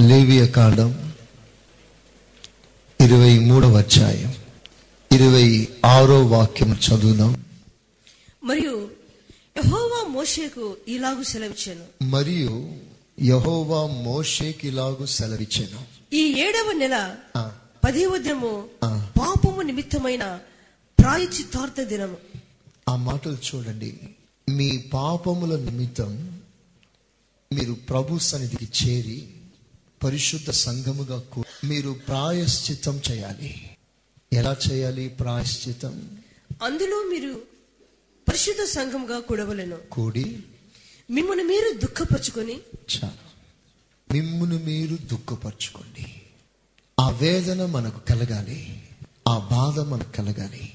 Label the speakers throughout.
Speaker 1: లేవియ కాండం ఇరవై మూడవ అధ్యాయం. ఇరవై ఆరో వాక్యం చదువుదాం.
Speaker 2: మరియు యెహోవా మోషేకు ఇలాగు సెలవిచ్చాను.
Speaker 1: మరియు యహోవా మోషేకిలాగు సెలవిచ్చెను.
Speaker 2: ఈ ఏడవ నెల పదవ దినము. పాపము నిమిత్తమైన ప్రాయచిత్తార్థ దినము.
Speaker 1: ఆ మాటలు చూడండి. మీ పాపముల నిమిత్తం మీరు ప్రభు సన్నిధికి చేరి పరిశుద్ధ సంఘముగా మీరు ప్రాయశ్చిత్తం చేయాలి. ఎలా చేయాలి ప్రాయశ్చిత్తం?
Speaker 2: అందులో మీరు పరిశుద్ధ సంఘంగా కూడవలెను.
Speaker 1: కూడి
Speaker 2: మిమ్మల్ని మీరు దుఃఖపరుచుకొని
Speaker 1: చాలు మిమ్మును మీరు దుఃఖపరచుకోండి. ఆ వేదన మనకు కలగాలి. ఆ బాధ మనకు కలగాలి.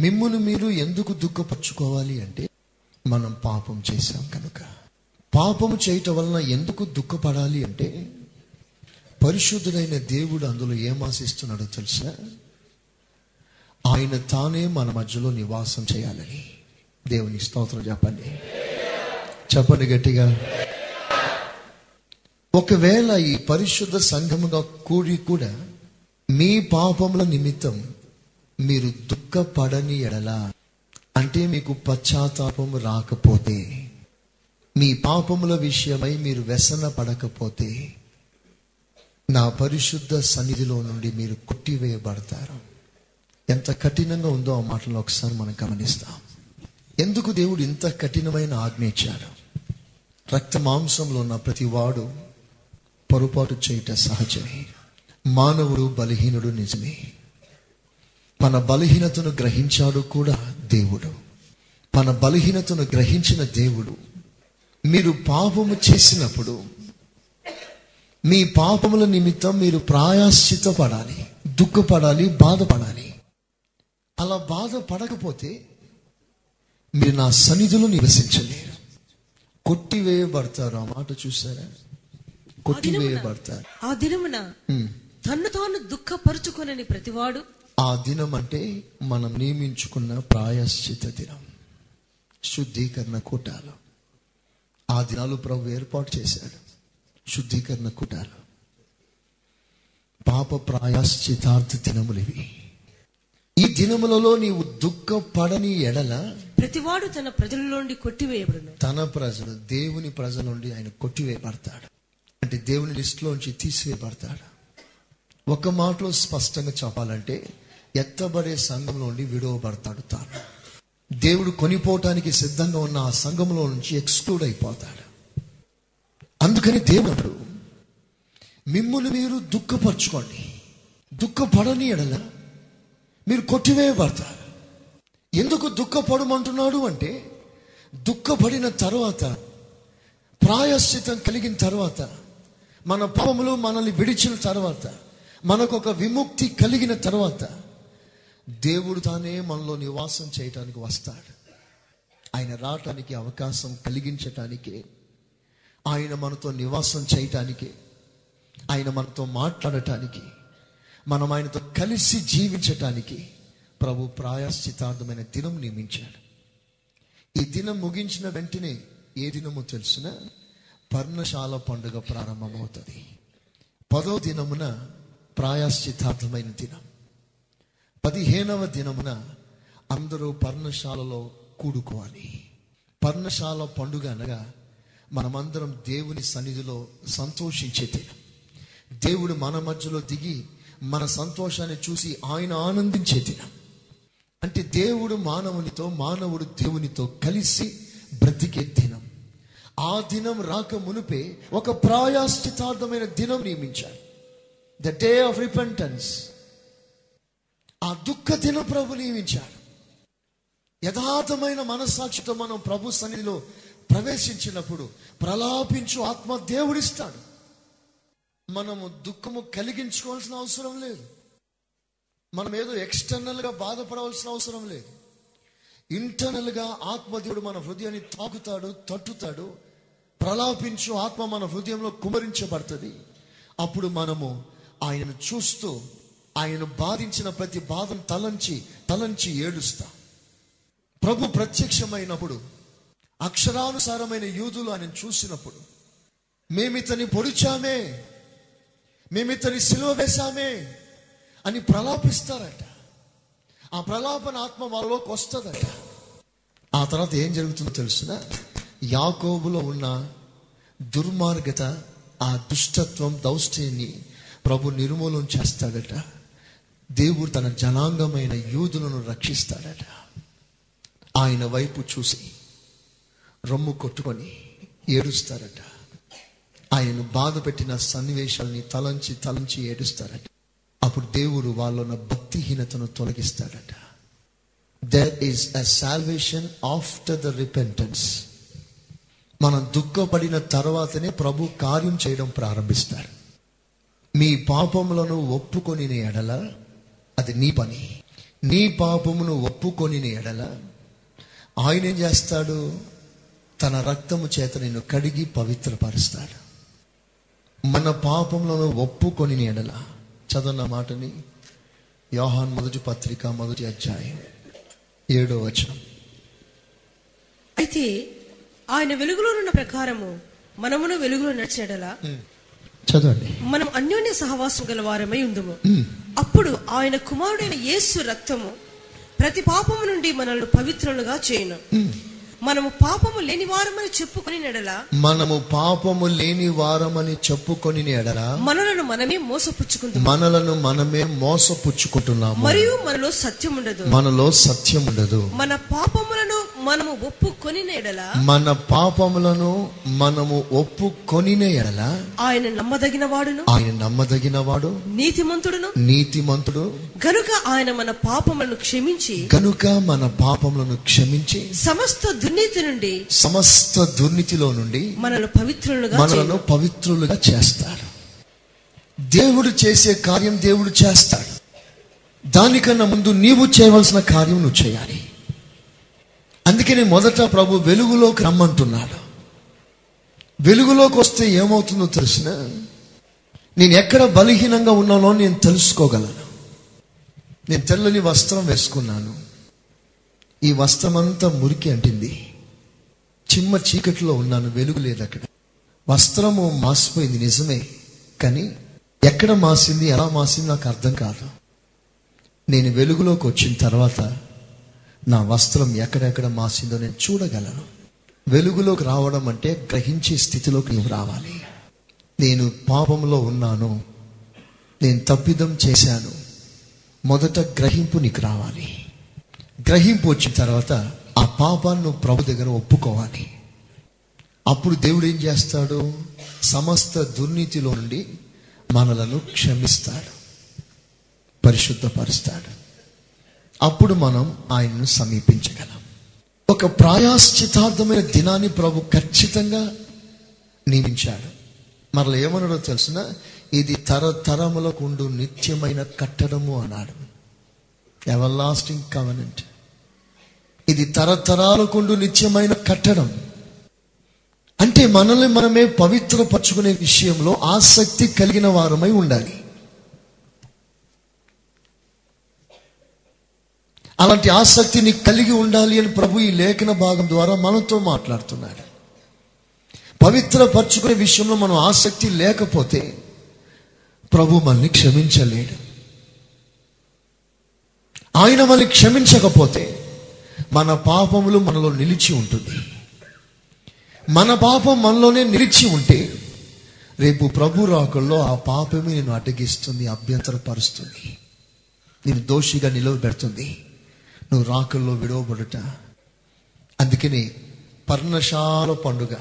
Speaker 1: మిమ్మును మీరు ఎందుకు దుఃఖపరచుకోవాలి అంటే మనం పాపం చేశాం కనుక. పాపము చేయటం వలన ఎందుకు దుఃఖపడాలి అంటే పరిశుద్ధుడైన దేవుడు అందులో ఏం ఆశిస్తున్నాడో తెలుసా? ఆయన తానే మన మధ్యలో నివాసం చేయాలని. దేవుని స్తోత్రం చెప్పండి. చెప్పండి గట్టిగా. ఒకవేళ ఈ పరిశుద్ధ సంఘముగా కూడి కూడా మీ పాపముల నిమిత్తం మీరు దుఃఖపడని ఎడల అంటే మీకు పశ్చాత్తాపం రాకపోతే మీ పాపముల విషయమై మీరు వ్యసన పడకపోతే నా పరిశుద్ధ సన్నిధిలో నుండి మీరు కొట్టివేయబడతారు. ఎంత కఠినంగా ఉందో ఆ మాటలో ఒకసారి మనం గమనిస్తాం. ఎందుకు దేవుడు ఇంత కఠినమైన ఆజ్ఞ ఇచ్చాడు? రక్త మాంసంలో ఉన్న ప్రతి వాడు పొరపాటు చేయట సహజమే. మానవుడు బలహీనుడు నిజమే. మన బలహీనతను గ్రహించాడు కూడా దేవుడు. మన బలహీనతను గ్రహించిన దేవుడు. మీరు పాపము చేసినప్పుడు మీ పాపముల నిమిత్తం మీరు ప్రాయాశ్చిత పడాలి దుఃఖపడాలి బాధపడాలి. అలా బాధపడకపోతే మీరు నా సన్నిధిలో నివసించలేరు. కొట్టివేయబడతారు. ఆ మాట చూసారా? కొట్టివేయబడతారు.
Speaker 2: ఆ దినమున. తన్ను తాను దుఃఖపరుచుకొనని ప్రతివాడు
Speaker 1: ఆ దినం అంటే మనం నియమించుకున్న ప్రాయశ్చిత దినం. శుద్ధీకరణ కూటాలు. ఆ దినాలు ప్రభు ఏర్పాటు చేశాడు. శుద్ధీకరణ కూటాలు పాప ప్రాయశ్చితార్థ దినములు ఇవి. ఈ దినములలో నీవు దుఃఖపడని ఎడల
Speaker 2: ప్రతివాడు తన ప్రజలలోండి కొట్టివేయబడును.
Speaker 1: తన ప్రజలు దేవుని ప్రజల నుండి ఆయన కొట్టివేయబడతాడు. అంటే దేవుని లిస్టులోంచి తీసివేయబడతాడు. ఒక మాటలో స్పష్టంగా చెప్పాలంటే ఎత్తబడే సంఘంలో నుండి విడవబడతాడు తాను. దేవుడు కొనిపోవటానికి సిద్ధంగా ఉన్న ఆ సంఘంలో నుంచి ఎక్స్క్లూడ్ అయిపోతాడు. అందుకని దేవుడు మిమ్మల్ని మీరు దుఃఖపరచుకోండి. దుఃఖపడని ఎడల మీరు కొట్టివేయబడతారు ఎందుకు దుఃఖపడమంటున్నాడు అంటే దుఃఖపడిన తర్వాత ప్రాయశ్చితం కలిగిన తర్వాత మన పాపములు మనల్ని విడిచిన తర్వాత మనకు ఒక విముక్తి కలిగిన తర్వాత దేవుడు తానే మనలో నివాసం చేయటానికి వస్తాడు. ఆయన రావటానికి అవకాశం కలిగించటానికి ఆయన మనతో నివాసం చేయటానికి ఆయన మనతో మాట్లాడటానికి మనం ఆయనతో కలిసి జీవించటానికి ప్రభు ప్రాయశ్చితార్థమైన దినం నియమించాడు. ఈ దినం ముగించిన వెంటనే ఏ దినమో తెలిసిన? పర్ణశాల పండుగ ప్రారంభమవుతుంది. పదో దినమున ప్రాయశ్చితార్థమైన దినం. పదిహేనవ దినమున అందరూ పర్ణశాలలో కూడుకోవాలి. పర్ణశాల పండుగ అనగా మనమందరం దేవుని సన్నిధిలో సంతోషించే దినం దేవుడు మన మధ్యలో దిగి మన సంతోషాన్ని చూసి ఆయన ఆనందించే దినం అంటే దేవుడు మానవునితో మానవుడు దేవునితో కలిసి బ్రతికే దినం. ఆ దినం రాక మునుపే ఒక ప్రాయాశ్చితార్థమైన దినం నియమించాడు ద డే ఆఫ్ రిపెంటెన్స్ ఆ దుఃఖ దినం ప్రభు నియమించాడు. యథార్థమైన మనస్సాక్షితో మనం ప్రభు సన్నిధిలో ప్రవేశించినప్పుడు ప్రలాపించు ఆత్మ దేవుడిస్తాడు. మనము దుఃఖము కలిగించుకోవాల్సిన అవసరం లేదు. మనం ఏదో ఎక్స్టర్నల్గా బాధపడవలసిన అవసరం లేదు. ఇంటర్నల్గా ఆత్మదేవుడు మన హృదయాన్ని తాకుతాడు తట్టుతాడు. ప్రలాపించు ఆత్మ మన హృదయంలో కుమరించబడుతుంది. అప్పుడు మనము ఆయనను చూస్తూ ఆయన బాధించిన ప్రతి బాధను తలంచి తలంచి ఏడుస్తా. ప్రభు ప్రత్యక్షమైనప్పుడు అక్షరానుసారమైన యూదులు ఆయన చూసినప్పుడు మేమితని పొడిచామే మేమితని సిలువ వేశామే అని ప్రలాపిస్తారట. ఆ ప్రలాపన ఆత్మ వాళ్ళలోకి వస్తుందట. ఆ తర్వాత ఏం జరుగుతుందో తెలుసిన? యాకోబులో ఉన్న దుర్మార్గత ఆ దుష్టత్వం దౌష్ట్యాన్ని ప్రభు నిర్మూలన చేస్తాడట. దేవుడు తన జనాంగమైన యూదులను రక్షిస్తాడట. ఆయన వైపు చూసి రొమ్ము కొట్టుకొని ఏడుస్తారట. ఆయన బాధ పెట్టిన సన్నివేశాలని తలంచి తలంచి ఏడుస్తారట. అప్పుడు దేవుడు వాళ్ళన్న భక్తిహీనతను తొలగిస్తాడట. There is a salvation after the repentance మనం దుఃఖపడిన తర్వాతనే ప్రభు కార్యం చేయడం ప్రారంభిస్తారు. మీ పాపములను ఒప్పుకొని ఎడల అది నీ పని. నీ పాపమును ఒప్పుకొని ఎడల ఆయన ఏం చేస్తాడు? తన రక్తము చేత నిన్ను కడిగి పవిత్రపరుస్తాడు. మన పాపములను ఒప్పుకొని ఎడల చదవన్న మాటని యోహాన్ మొదటి పత్రిక మొదటి అధ్యాయం ఏడో వచనం.
Speaker 2: అయితే ఆయన వెలుగులో ఉన్న ప్రకారము మనమును వెలుగులో నడిచేడలా
Speaker 1: చదవండి.
Speaker 2: మనం అన్యోన్య సహవాసం గల వారమై ఉందుము అప్పుడు ఆయన కుమారుడైన యేసు రక్తము ప్రతి పాపము నుండి మనల్ని పవిత్రులుగా చేయను. మనము పాపము లేని వారమని చెప్పుకొని నెడల?
Speaker 1: మనము పాపము లేని వారమని చెప్పుకొని ఎడల
Speaker 2: మనలను మనమే మోసపుచ్చుకుంటాం
Speaker 1: మనలను మనమే మోసపుచ్చుకుంటున్నాము.
Speaker 2: మరియు మనలో సత్యం ఉండదు
Speaker 1: మనలో సత్యం ఉండదు
Speaker 2: మన పాపములను మనము ఒప్పుకొని ఎడల
Speaker 1: మన పాపములను మనము ఒప్పుకొని ఎడల
Speaker 2: ఆయన నమ్మదగిన వాడును.
Speaker 1: ఆయన నమ్మదగిన వాడు.
Speaker 2: నీతిమంతుడును.
Speaker 1: నీతిమంతుడు.
Speaker 2: గనుక ఆయన మన పాపములను క్షమించి
Speaker 1: కనుక మన పాపములను క్షమించి
Speaker 2: సమస్త దుర్నీతి నుండి
Speaker 1: సమస్త దుర్నీతిలో నుండి
Speaker 2: మనల్ని పవిత్రులుగా
Speaker 1: మనలను పవిత్రులుగా చేస్తాడు. దేవుడు చేసే కార్యం దేవుడు చేస్తాడు. దానికన్నా ముందు నీవు చేయవలసిన కార్యం నువ్వు చేయాలి. అందుకని మొదట ప్రభు వెలుగులోకి రమ్మంటున్నాడు. వెలుగులోకి వస్తే ఏమవుతుందో తెలిసిన? నేను ఎక్కడ బలహీనంగా ఉన్నానో నేను తెలుసుకోగలను. నేను తెల్లని వస్త్రం వేసుకున్నాను. ఈ వస్త్రం అంతా మురికి అంటింది. చిమ్మ చీకటిలో ఉన్నాను వెలుగు లేదు అక్కడ. వస్త్రము మాసిపోయింది నిజమే. కానీ ఎక్కడ మాసింది ఎలా మాసింది నాకు అర్థం కాదు. నేను వెలుగులోకి వచ్చిన తర్వాత నా వస్త్రం ఎక్కడెక్కడ మాసిందో నేను చూడగలను. వెలుగులోకి రావడం అంటే గ్రహించే స్థితిలోకి నువ్వు రావాలి. నేను పాపంలో ఉన్నాను. నేను తప్పిదం చేశాను. మొదట గ్రహింపు నీకు రావాలి. గ్రహింపు వచ్చిన తర్వాత ఆ పాపాన్ని నువ్వు ప్రభు దగ్గర ఒప్పుకోవాలి. అప్పుడు దేవుడు ఏం చేస్తాడు? సమస్త దుర్నీతిలో నుండి మనలను క్షమిస్తాడు. పరిశుద్ధపరుస్తాడు. అప్పుడు మనం ఆయనను సమీపించగలం. ఒక ప్రాయాశ్చితార్థమైన దినాన్ని ప్రభు ఖచ్చితంగా నియమించాడు. మరలా ఏమన్నాడో తెలిసిన? ఇది తరతరములకు ఉండు నిత్యమైన కట్టడము అన్నాడు. ఎవర్ లాస్టింగ్ కవనెంట్ ఇది తరతరాలకుండు నిత్యమైన కట్టడం. అంటే మనల్ని మనమే పవిత్రపరచుకునే విషయంలో ఆసక్తి కలిగిన వారమై ఉండాలి. అలాంటి ఆసక్తిని కలిగి ఉండాలి అని ప్రభు ఈ లేఖన భాగం ద్వారా మనతో మాట్లాడుతున్నాడు. పవిత్రపరచుకునే విషయంలో మనం ఆసక్తి లేకపోతే ప్రభు మనల్ని క్షమించలేడు. ఆయన మనల్ని క్షమించకపోతే మన పాపములు మనలో నిలిచి ఉంటుంది. మన పాపం మనలోనే నిలిచి ఉంటే రేపు ప్రభు రాకుల్లో ఆ పాపమే నేను అడ్డగిస్తుంది అభ్యంతరపరుస్తుంది. నేను దోషిగా నిలవబెడుతుంది. నువ్వు రాకల్లో విడవబడుట. అందుకని పర్ణశాల పండుగ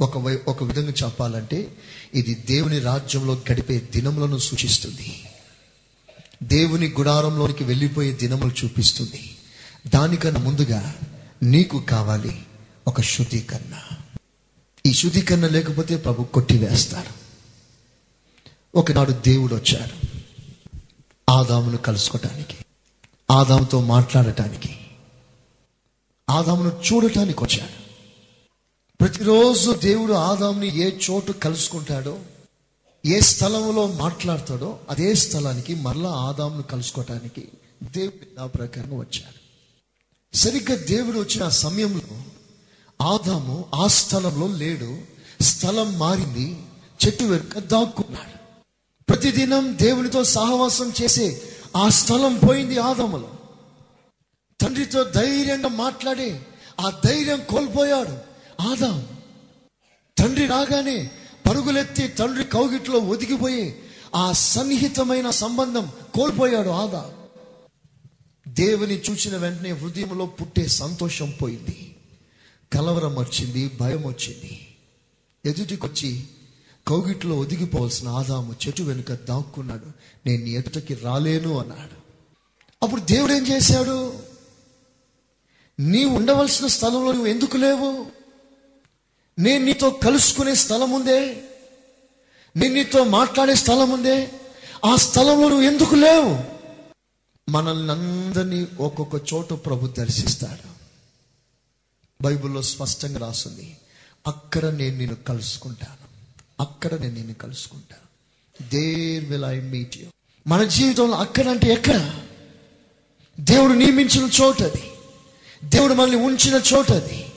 Speaker 1: ఒక వై ఒక విధంగా చెప్పాలంటే ఇది దేవుని రాజ్యంలో గడిపే దినములను సూచిస్తుంది. దేవుని గుడారంలోనికి వెళ్ళిపోయే దినములు చూపిస్తుంది. దానికన్నా ముందుగా నీకు కావాలి ఒక శుద్ధీకరణ. ఈ శుద్ధీకరణ లేకపోతే ప్రభు కొట్టివేస్తారు. ఒకనాడు దేవుడు వచ్చాడు. ఆదామును కలుసుకోవటానికి ఆదాముతో మాట్లాడటానికి ఆదామును చూడటానికి వచ్చాడు. ప్రతిరోజు దేవుడు ఆదాముని ఏ చోటు కలుసుకుంటాడో ఏ స్థలంలో మాట్లాడతాడో అదే స్థలానికి మరలా ఆదామును కలుసుకోవటానికి దేవుడు నా ప్రకారం వచ్చాడు. సరిగ్గా దేవుడు వచ్చిన ఆ సమయంలో ఆదాము ఆ స్థలంలో లేడు స్థలం మారింది చెట్టు వెనుక దాక్కున్నాడు. ప్రతిదినం దేవునితో సహవాసం చేసే ఆ స్థలం పోయింది ఆదాములో. తండ్రితో ధైర్యంగా మాట్లాడి ఆ ధైర్యం కోల్పోయాడు ఆదాం తండ్రి రాగానే పరుగులెత్తి తండ్రి కౌగిట్లో ఒదిగిపోయి ఆ సన్నిహితమైన సంబంధం కోల్పోయాడు ఆదా దేవుని చూసిన వెంటనే హృదయంలో పుట్టే సంతోషం పోయింది. కలవరం వచ్చింది భయం వచ్చింది. ఎదుటికొచ్చి కౌగిట్లో ఒదిగిపోవాల్సిన ఆదాము చెట్టు వెనుక దాక్కున్నాడు. నేను నీ ఎదుటకి రాలేను అన్నాడు. అప్పుడు దేవుడు ఏం చేశాడు? నీ ఉండవలసిన స్థలంలో నువ్వు ఎందుకు లేవు? నేను నీతో కలుసుకునే స్థలం ఉందే? నేను నీతో మాట్లాడే స్థలం ఉందే? ఆ స్థలంలో నువ్వు ఎందుకు లేవు? మనల్ని అందరినీ ఒక్కొక్క చోట ప్రభు దర్శిస్తాడు. బైబిల్లో స్పష్టంగా రాస్తుంది అక్కడ నేను నిన్ను కలుసుకుంటాను. అక్కడ నేను నిన్ను కలుసుకుంటాను. There will I meet you మన జీవితంలో అక్కడ అంటే ఎక్కడ? దేవుడు నియమించిన చోట అది. దేవుడు మనల్ని ఉంచిన చోట అది.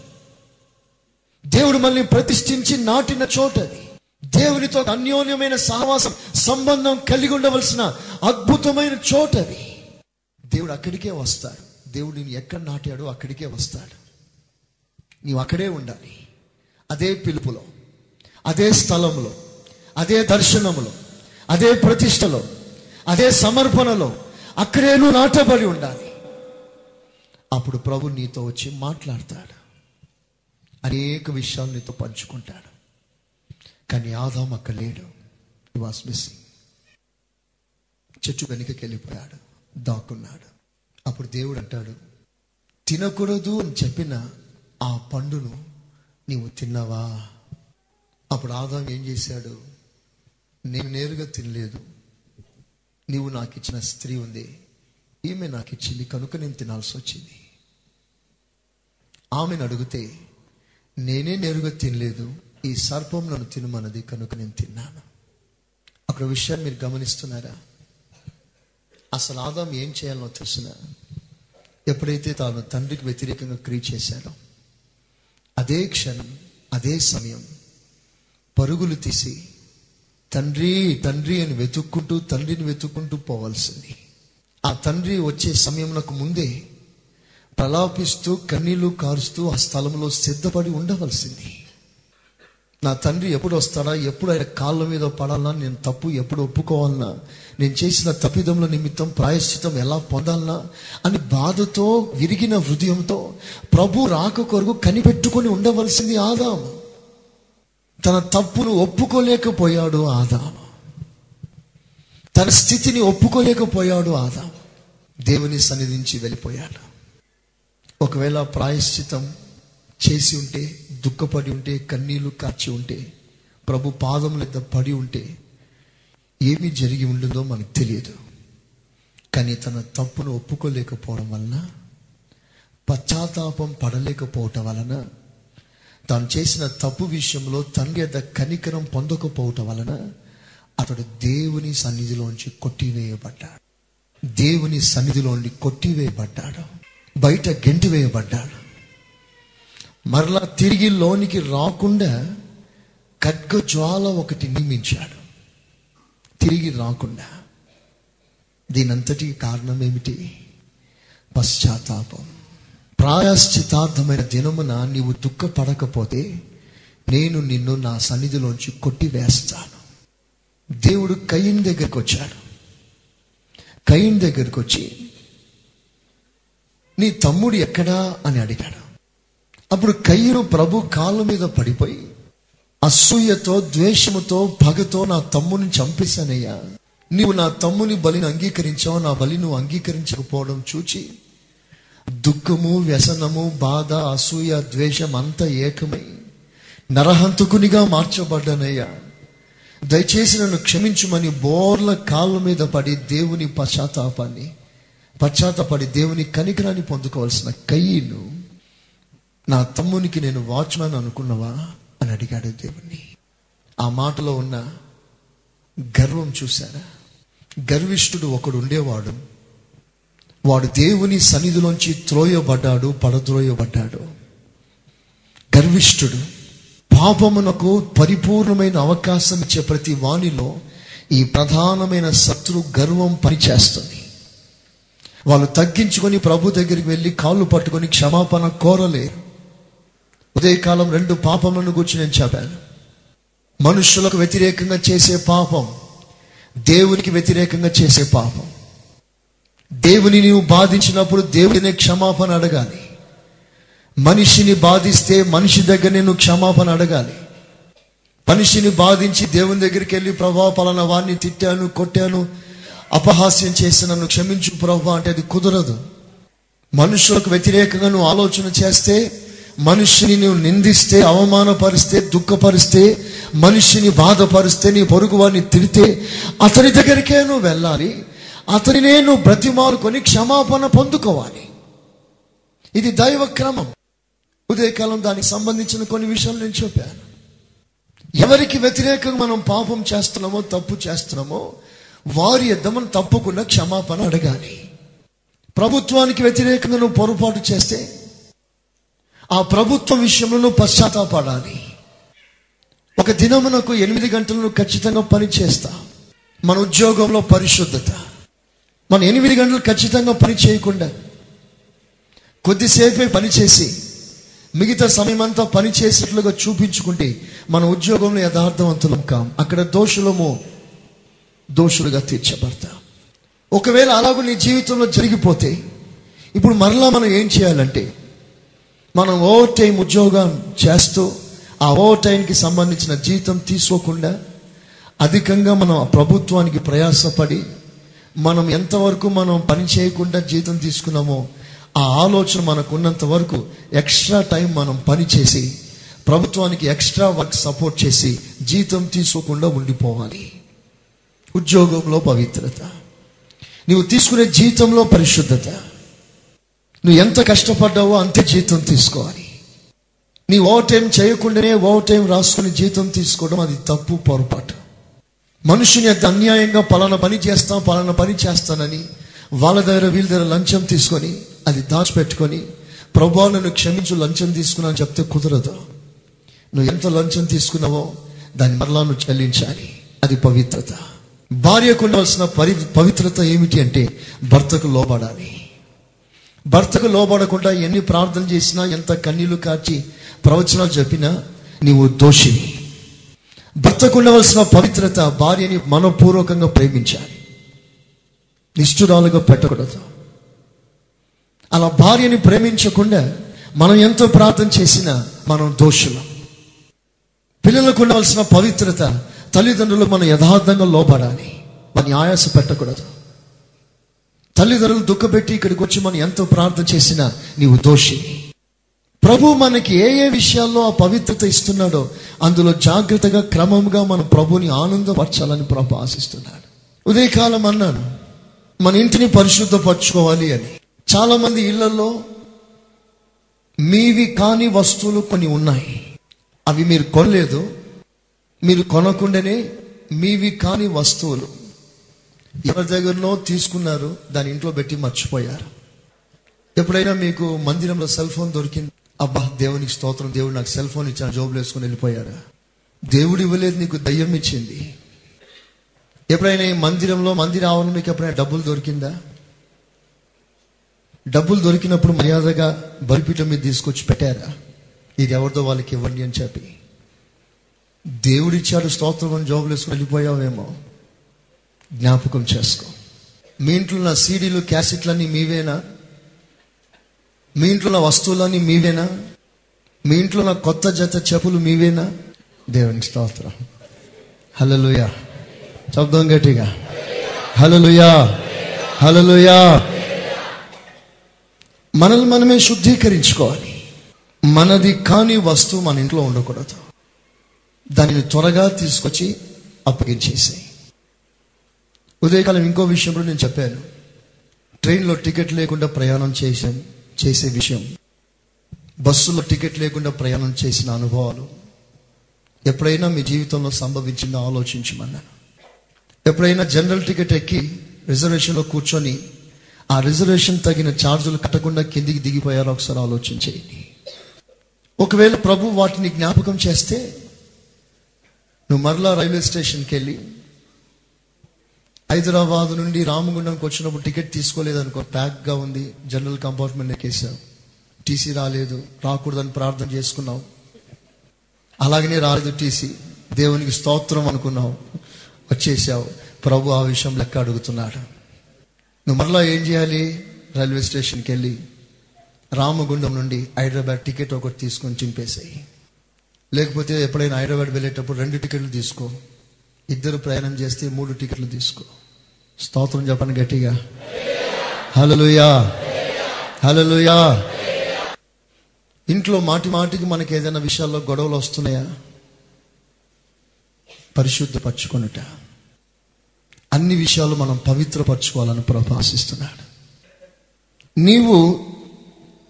Speaker 1: దేవుడు మనల్ని ప్రతిష్ఠించి నాటిన చోట అది. దేవునితో అన్యోన్యమైన సహవాసం సంబంధం కలిగి ఉండవలసిన అద్భుతమైన చోట అది. దేవుడు అక్కడికే వస్తాడు. దేవుడు నేను ఎక్కడ నాటాడో అక్కడికే వస్తాడు. నీవు అక్కడే ఉండాలి. అదే పిలుపులో. అదే స్థలంలో అదే దర్శనములో అదే ప్రతిష్టలో అదే సమర్పణలో అక్కడే నువ్వు నాటబడి ఉండాలి. అప్పుడు ప్రభు నీతో వచ్చి మాట్లాడతాడు. అనేక విషయాలు నీతో పంచుకుంటాడు. కానీ ఆదాం అక్కడ లేడు. వాస్ మిస్సింగ్ చెట్టు వెనుకకి వెళ్ళిపోయాడు. దాక్కున్నాడు. అప్పుడు దేవుడు అంటాడు తినకూడదు అని చెప్పిన ఆ పండును నీవు తిన్నావా? అప్పుడు ఆదాం ఏం చేశాడు? నేను నేరుగా తినలేదు. నీవు నాకు ఇచ్చిన స్త్రీ ఉంది. ఈమె నాకు ఇచ్చింది కనుక నేను తినాల్సి వచ్చింది. ఆమెను అడిగితే నేనే నేరుగా తినలేదు. ఈ సర్పం నన్ను తినమన్నది కనుక నేను తిన్నాను. అక్కడ విషయాన్ని మీరు గమనిస్తున్నారా? అసలు ఆదాం ఏం చేయాలో తెలిసిన ఎప్పుడైతే తాను తండ్రికి వ్యతిరేకంగా క్రియ చేశాడో అదే క్షణం అదే సమయం పరుగులు తీసి తండ్రి తండ్రి అని వెతుక్కుంటూ తండ్రిని వెతుక్కుంటూ పోవాల్సింది. ఆ తండ్రి వచ్చే సమయంలో ముందే ప్రలాపిస్తూ కన్నీళ్ళు కారుస్తూ ఆ స్థలంలో సిద్ధపడి ఉండవలసింది. నా తండ్రి ఎప్పుడు వస్తాడా ఎప్పుడు ఆయన కాళ్ళ మీద పడాలన్నా నేను తప్పు ఎప్పుడు ఒప్పుకోవాలన్నా నేను చేసిన తప్పిదముల నిమిత్తం ప్రాయశ్చితం ఎలా పొందాలన్నా అని బాధతో విరిగిన హృదయంతో ప్రభు రాక కొరకు కనిపెట్టుకొని ఉండవలసింది ఆదాము. తన తప్పును ఒప్పుకోలేకపోయాడు ఆదాము. తన స్థితిని ఒప్పుకోలేకపోయాడు ఆదాము. దేవుని సన్నిధించి వెళ్ళిపోయాడు. ఒకవేళ ప్రాయశ్చితం చేసి ఉంటే దుఃఖపడి ఉంటే కన్నీళ్ళు కార్చి ఉంటే ప్రభు పాదముల పడి ఉంటే ఏమి జరిగి ఉండదో మనకు తెలియదు. కానీ తన తప్పును ఒప్పుకోలేకపోవడం వలన పశ్చాత్తాపం పడలేకపోవటం వలన తాను చేసిన తప్పు విషయంలో తండ్రి యొక్క కనికరం పొందకపోవటం వలన అతడు దేవుని సన్నిధిలోంచి కొట్టివేయబడ్డాడు. దేవుని సన్నిధిలోని కొట్టివేయబడ్డాడు. బయట గెంటి వేయబడ్డాడు మరలా తిరిగి లోనికి రాకుండా ఖడ్గ జ్వాల ఒకటి నియమించాడు తిరిగి రాకుండా. దీనంతటికి కారణం ఏమిటి? పశ్చాత్తాపం. ప్రాయశ్చితార్థమైన దినమున నీవు దుఃఖపడకపోతే నేను నిన్ను నా సన్నిధిలోంచి కొట్టివేస్తాను. దేవుడు కయ్యిన్ దగ్గరికి వచ్చాడు. కయ్యిన్ దగ్గరికి వచ్చి నీ తమ్ముడు ఎక్కడా? అని అడిగాడు. అప్పుడు కయ్యను ప్రభు కాళ్ళ మీద పడిపోయి అసూయతో ద్వేషముతో పగతో నా తమ్ముని చంపేశానయ్యా. నీవు నా తమ్ముని బలిని అంగీకరించావు నా బలి నువ్వు అంగీకరించకపోవడం చూచి దుఃఖము వ్యసనము బాధ అసూయ ద్వేషం అంతా ఏకమై నరహంతకునిగా మార్చబడ్డానయ్యా. దయచేసి నన్ను క్షమించుమని బోర్ల కాళ్ళ మీద పడి దేవుని పశ్చాత్తాపాన్ని పశ్చాత్తాపడి దేవుని కనికరాన్ని పొందుకోవాల్సిన కయ్యను నా తమ్మునికి నేను వాచ్మెన్ అనుకున్నావా? అని అడిగాడు దేవుణ్ణి. ఆ మాటలో ఉన్న గర్వం చూశారా? గర్విష్ఠుడు ఒకడు ఉండేవాడు. వాడు దేవుని సన్నిధిలోంచి త్రోయబడ్డాడు పడద్రోయబడ్డాడు. గర్విష్ఠుడు పాపమునకు పరిపూర్ణమైన అవకాశం ఇచ్చే ప్రతి వాణిలో ఈ ప్రధానమైన శత్రు గర్వం పనిచేస్తుంది. వాళ్ళు తగ్గించుకొని ప్రభు దగ్గరికి వెళ్ళి కాళ్ళు పట్టుకొని క్షమాపణ కోరలేరు ఉదయకాలం రెండు పాపములను గురించి నేను చెప్పాను. మనుషులకు వ్యతిరేకంగా చేసే పాపం దేవునికి వ్యతిరేకంగా చేసే పాపం. దేవుని నీవు బాధించినప్పుడు దేవుడినే క్షమాపణ అడగాలి. మనిషిని బాధిస్తే మనిషి దగ్గర నేను క్షమాపణ అడగాలి. మనిషిని బాధించి దేవుని దగ్గరికి వెళ్ళి ప్రభా పలానా వాడిని తిట్టాను కొట్టాను అపహాస్యం చేసి నన్ను క్షమించు ప్రభా అంటే అది కుదరదు. మనుషులకు వ్యతిరేకంగా నువ్వు ఆలోచన చేస్తే మనిషిని నువ్వు నిందిస్తే అవమానపరిస్తే దుఃఖపరిస్తే మనిషిని బాధపరిస్తే నీ పొరుగు వాడిని తిడితే అతని దగ్గరికే నువ్వు వెళ్ళాలి. అతనినే నువ్వు బ్రతిమారుకొని క్షమాపణ పొందుకోవాలి. ఇది దైవ క్రమం. ఉదయకాలం దానికి సంబంధించిన కొన్ని విషయాలు నేను చెప్పాను. ఎవరికి వ్యతిరేకంగా మనం పాపం చేస్తున్నామో తప్పు చేస్తున్నామో వారి యొద్ద మనం తప్పకుండా క్షమాపణ అడగాలి. ప్రభుత్వానికి వ్యతిరేకంగా నువ్వు పొరపాటు చేస్తే ఆ ప్రభుత్వ విషయంలో నువ్వు పశ్చాత్తాపడాలి. ఒక దినమునకు ఎనిమిది గంటలను ఖచ్చితంగా పనిచేస్తా మన ఉద్యోగంలో పరిశుద్ధత. మనం ఎనిమిది గంటలు ఖచ్చితంగా పని చేయకుండా కొద్దిసేపే పని చేసి మిగతా సమయం అంతా పని చేసేట్లుగా చూపించుకుంటే మన ఉద్యోగంలో యథార్థవంతులం కాం. అక్కడ దోషులము దోషులుగా తీర్చబడతాం ఒకవేళ అలాగూ నీ జీవితంలో జరిగిపోతే ఇప్పుడు మరలా మనం ఏం చేయాలంటే మనం ఓవర్ టైం ఉద్యోగం చేస్తూ ఆ ఓవర్ టైంకి సంబంధించిన జీతం తీసుకోకుండా అధికంగా మనం ఆ ప్రభుత్వానికి ప్రయాసపడి మనం ఎంతవరకు మనం పని చేయకుండా జీతం తీసుకున్నామో ఆ ఆలోచన మనకు ఉన్నంత వరకు ఎక్స్ట్రా టైం మనం పని చేసి ప్రభుత్వానికి ఎక్స్ట్రా వర్క్ సపోర్ట్ చేసి జీతం తీసుకోకుండా ఉండిపోవాలి. ఉద్యోగంలో పవిత్రత. నువ్వు తీసుకునే జీతంలో పరిశుద్ధత. నువ్వు ఎంత కష్టపడ్డావో అంతే జీతం తీసుకోవాలి. నీ ఓవర్ టైం చేయకుండానే ఓవర్ టైం రాసుకుని జీతం తీసుకోవడం అది తప్పు పొరపాటు. మనుషుని యొక్క అన్యాయంగా పలానా పని చేస్తాం పలానా పని చేస్తానని వాళ్ళ దగ్గర వీళ్ళ దగ్గర లంచం తీసుకొని అది దాచిపెట్టుకొని ప్రభా నన్ను క్షమించు లంచం తీసుకున్నాను చెప్తే కుదరదు. నువ్వు ఎంత లంచం తీసుకున్నావో దాన్ని మరలా నువ్వు చెల్లించాలి. అది పవిత్రత. భార్యకు ఉండవలసిన పరి పవిత్రత ఏమిటి అంటే భర్తకు లోబడాలి. భర్తకు లోబడకుండా ఎన్ని ప్రార్థన చేసినా ఎంత కన్నీళ్ళు కాచి ప్రవచనాలు చెప్పినా నీవు దోషిని భర్తకు ఉండవలసిన పవిత్రత భార్యని మనపూర్వకంగా ప్రేమించాలి. నిష్ఠురాలుగా పెట్టకూడదు. అలా భార్యని ప్రేమించకుండా మనం ఎంతో ప్రార్థన చేసినా మనం దోషులం. పిల్లలకు ఉండవలసిన పవిత్రత తల్లిదండ్రులు మనం యథార్థంగా లోపడాలి మన ఆయాస పెట్టకూడదు. తల్లిదండ్రులు దుఃఖపెట్టి ఇక్కడికి వచ్చి మనం ఎంతో ప్రార్థన చేసినా నీవు దోషిని ప్రభు మనకి ఏ ఏ విషయాల్లో ఆ పవిత్రత ఇస్తున్నాడో అందులో జాగ్రత్తగా క్రమంగా మన ప్రభుని ఆనందపరచాలని ప్రభు ఆశిస్తున్నాడు. ఉదయకాలం అన్నాను మన ఇంటిని పరిశుద్ధపరచుకోవాలి అని. చాలామంది ఇళ్ళలో మీవి కాని వస్తువులు కొన్ని ఉన్నాయి. అవి మీరు కొనలేదు. మీరు కొనకుండానే మీవి కాని వస్తువులు ఎవరి దగ్గరనో తీసుకున్నారు దాని ఇంట్లో పెట్టి మర్చిపోయారు. ఎప్పుడైనా మీకు మందిరంలో సెల్ ఫోన్ దొరికింది? అబ్బా దేవునికి స్తోత్రం. దేవుడు నాకు సెల్ ఫోన్ ఇచ్చాను జోబులు వేసుకొని వెళ్ళిపోయారా దేవుడు ఇవ్వలేదు నీకు దయ్యం ఇచ్చింది. ఎప్పుడైనా ఈ మందిరంలో మందిర ఆవరణ మీకు ఎప్పుడైనా డబ్బులు దొరికిందా? డబ్బులు దొరికినప్పుడు మర్యాదగా బలిపీఠం మీద తీసుకొచ్చి పెట్టారా? ఇది ఎవరిదో వాళ్ళకి ఇవ్వండి అని చెప్పి. దేవుడిచ్చాడు స్తోత్రం అని జోబులు వేసుకుని వెళ్ళిపోయావేమో. జ్ఞాపకం చేసుకో. మీ ఇంట్లో ఉన్న సీడీలు క్యాసెట్లన్నీ మీవేనా? మీ ఇంట్లో ఉన్న వస్తువులన్నీ మీవేనా? మీ ఇంట్లో ఉన్న కొత్త జత చెప్పులు మీవేనా? దేవుని స్తోత్రం. హలలుయా శబ్దం గట్టిగా. హలలుయా హలలుయా మనల్ని మనమే శుద్ధీకరించుకోవాలి. మనది కాని వస్తువు మన ఇంట్లో ఉండకూడదు. దానిని త్వరగా తీసుకొచ్చి అప్పగించేసాయి. ఉదయకాలం ఇంకో విషయంలో నేను చెప్పాను. ట్రైన్లో టికెట్ లేకుండా ప్రయాణం చేశాను. చేసే విషయం. బస్సులో టికెట్ లేకుండా ప్రయాణం చేసిన అనుభవాలు. ఎప్పుడైనా మీ జీవితంలో సంభవించిందో ఆలోచించమన్నాను ఎప్పుడైనా జనరల్ టికెట్ ఎక్కి రిజర్వేషన్లో కూర్చొని ఆ రిజర్వేషన్ తగిన ఛార్జీలు కట్టకుండా కిందికి దిగిపోయారో ఒకసారి ఆలోచించేయండి. ఒకవేళ ప్రభు వాటిని జ్ఞాపకం చేస్తే నువ్వు మరలా రైల్వే స్టేషన్కి వెళ్ళి హైదరాబాద్ నుండి రామగుండంకి వచ్చినప్పుడు టికెట్ తీసుకోలేదనుకో ప్యాక్గా ఉంది జనరల్ కంపార్ట్మెంట్ ఎక్కేసావు టీసీ రాలేదు రాకూడదని ప్రార్థన చేసుకున్నావు అలాగనే రాలేదు టీసీ. దేవునికి స్తోత్రం అనుకున్నావు వచ్చేసావు. ప్రభు ఆ విషయం లెక్క అడుగుతున్నాడు. నువ్వు మరలా ఏం చేయాలి? రైల్వే స్టేషన్కి వెళ్ళి రామగుండం నుండి హైదరాబాద్ టికెట్ ఒకటి తీసుకొని చింపేసాయి. లేకపోతే ఎప్పుడైనా హైదరాబాద్ వెళ్ళేటప్పుడు రెండు టికెట్లు తీసుకో. ఇద్దరు ప్రయాణం చేస్తే మూడు టికెట్లు తీసుకో. స్తోత్రం చెప్పండి గట్టిగా. హలలుయా హలలుయా ఇంట్లో మాటి మాటికి మనకి ఏదైనా విషయాల్లో గొడవలు వస్తున్నాయా? పరిశుద్ధపరచుకొనుట. అన్ని విషయాలు మనం పవిత్రపరచుకోవాలని ప్రభు ఆశిస్తున్నాడు. నీవు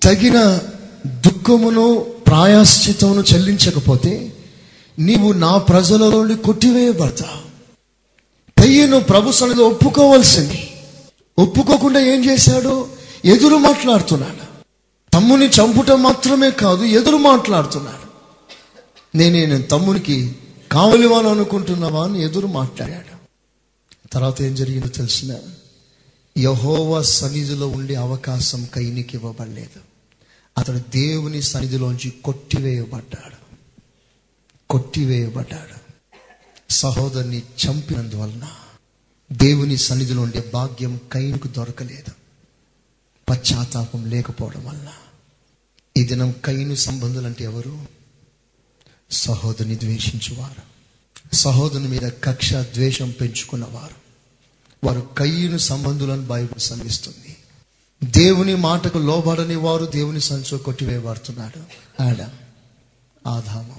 Speaker 1: తగిన దుఃఖమును ప్రాయాశ్చితమును చెల్లించకపోతే నీవు నా ప్రజలలో కొట్టివేయబడతావు. పెయ్యను ప్రభు సన్నిధిలో ఒప్పుకోవాల్సింది. ఒప్పుకోకుండా ఏం చేశాడు? ఎదురు మాట్లాడుతున్నాడు. తమ్ముని చంపుట మాత్రమే కాదు ఎదురు మాట్లాడుతున్నాడు. నేనే నేను తమ్మునికి కావలివాను అనుకుంటున్నావా అని ఎదురు మాట్లాడాడు. తర్వాత ఏం జరిగిందో తెలిసిన యహోవా సన్నిధిలో ఉండే అవకాశం కైనికి ఇవ్వబడలేదు. అతడు దేవుని సన్నిధిలోంచి కొట్టివేయబడ్డాడు. కొట్టివేయబడ్డాడు. సహోదరుని చంపినందువలన దేవుని సన్నిధిలో ఉండే భాగ్యం కైనుకు దొరకలేదు. పశ్చాత్తాపం లేకపోవడం వల్ల ఈ దినం కైను సంబంధులు అంటే ఎవరు? సహోదరుని ద్వేషించువారు. సహోదరుని మీద కక్ష ద్వేషం పెంచుకున్నవారు. వారు కయ్యను సంబంధులను బైబిల్ సంధిస్తుంది దేవుని మాటకు లోబడని వారు దేవుని సంచో కొట్టివేయబడుతున్నాడు. ఆడ. ఆధామా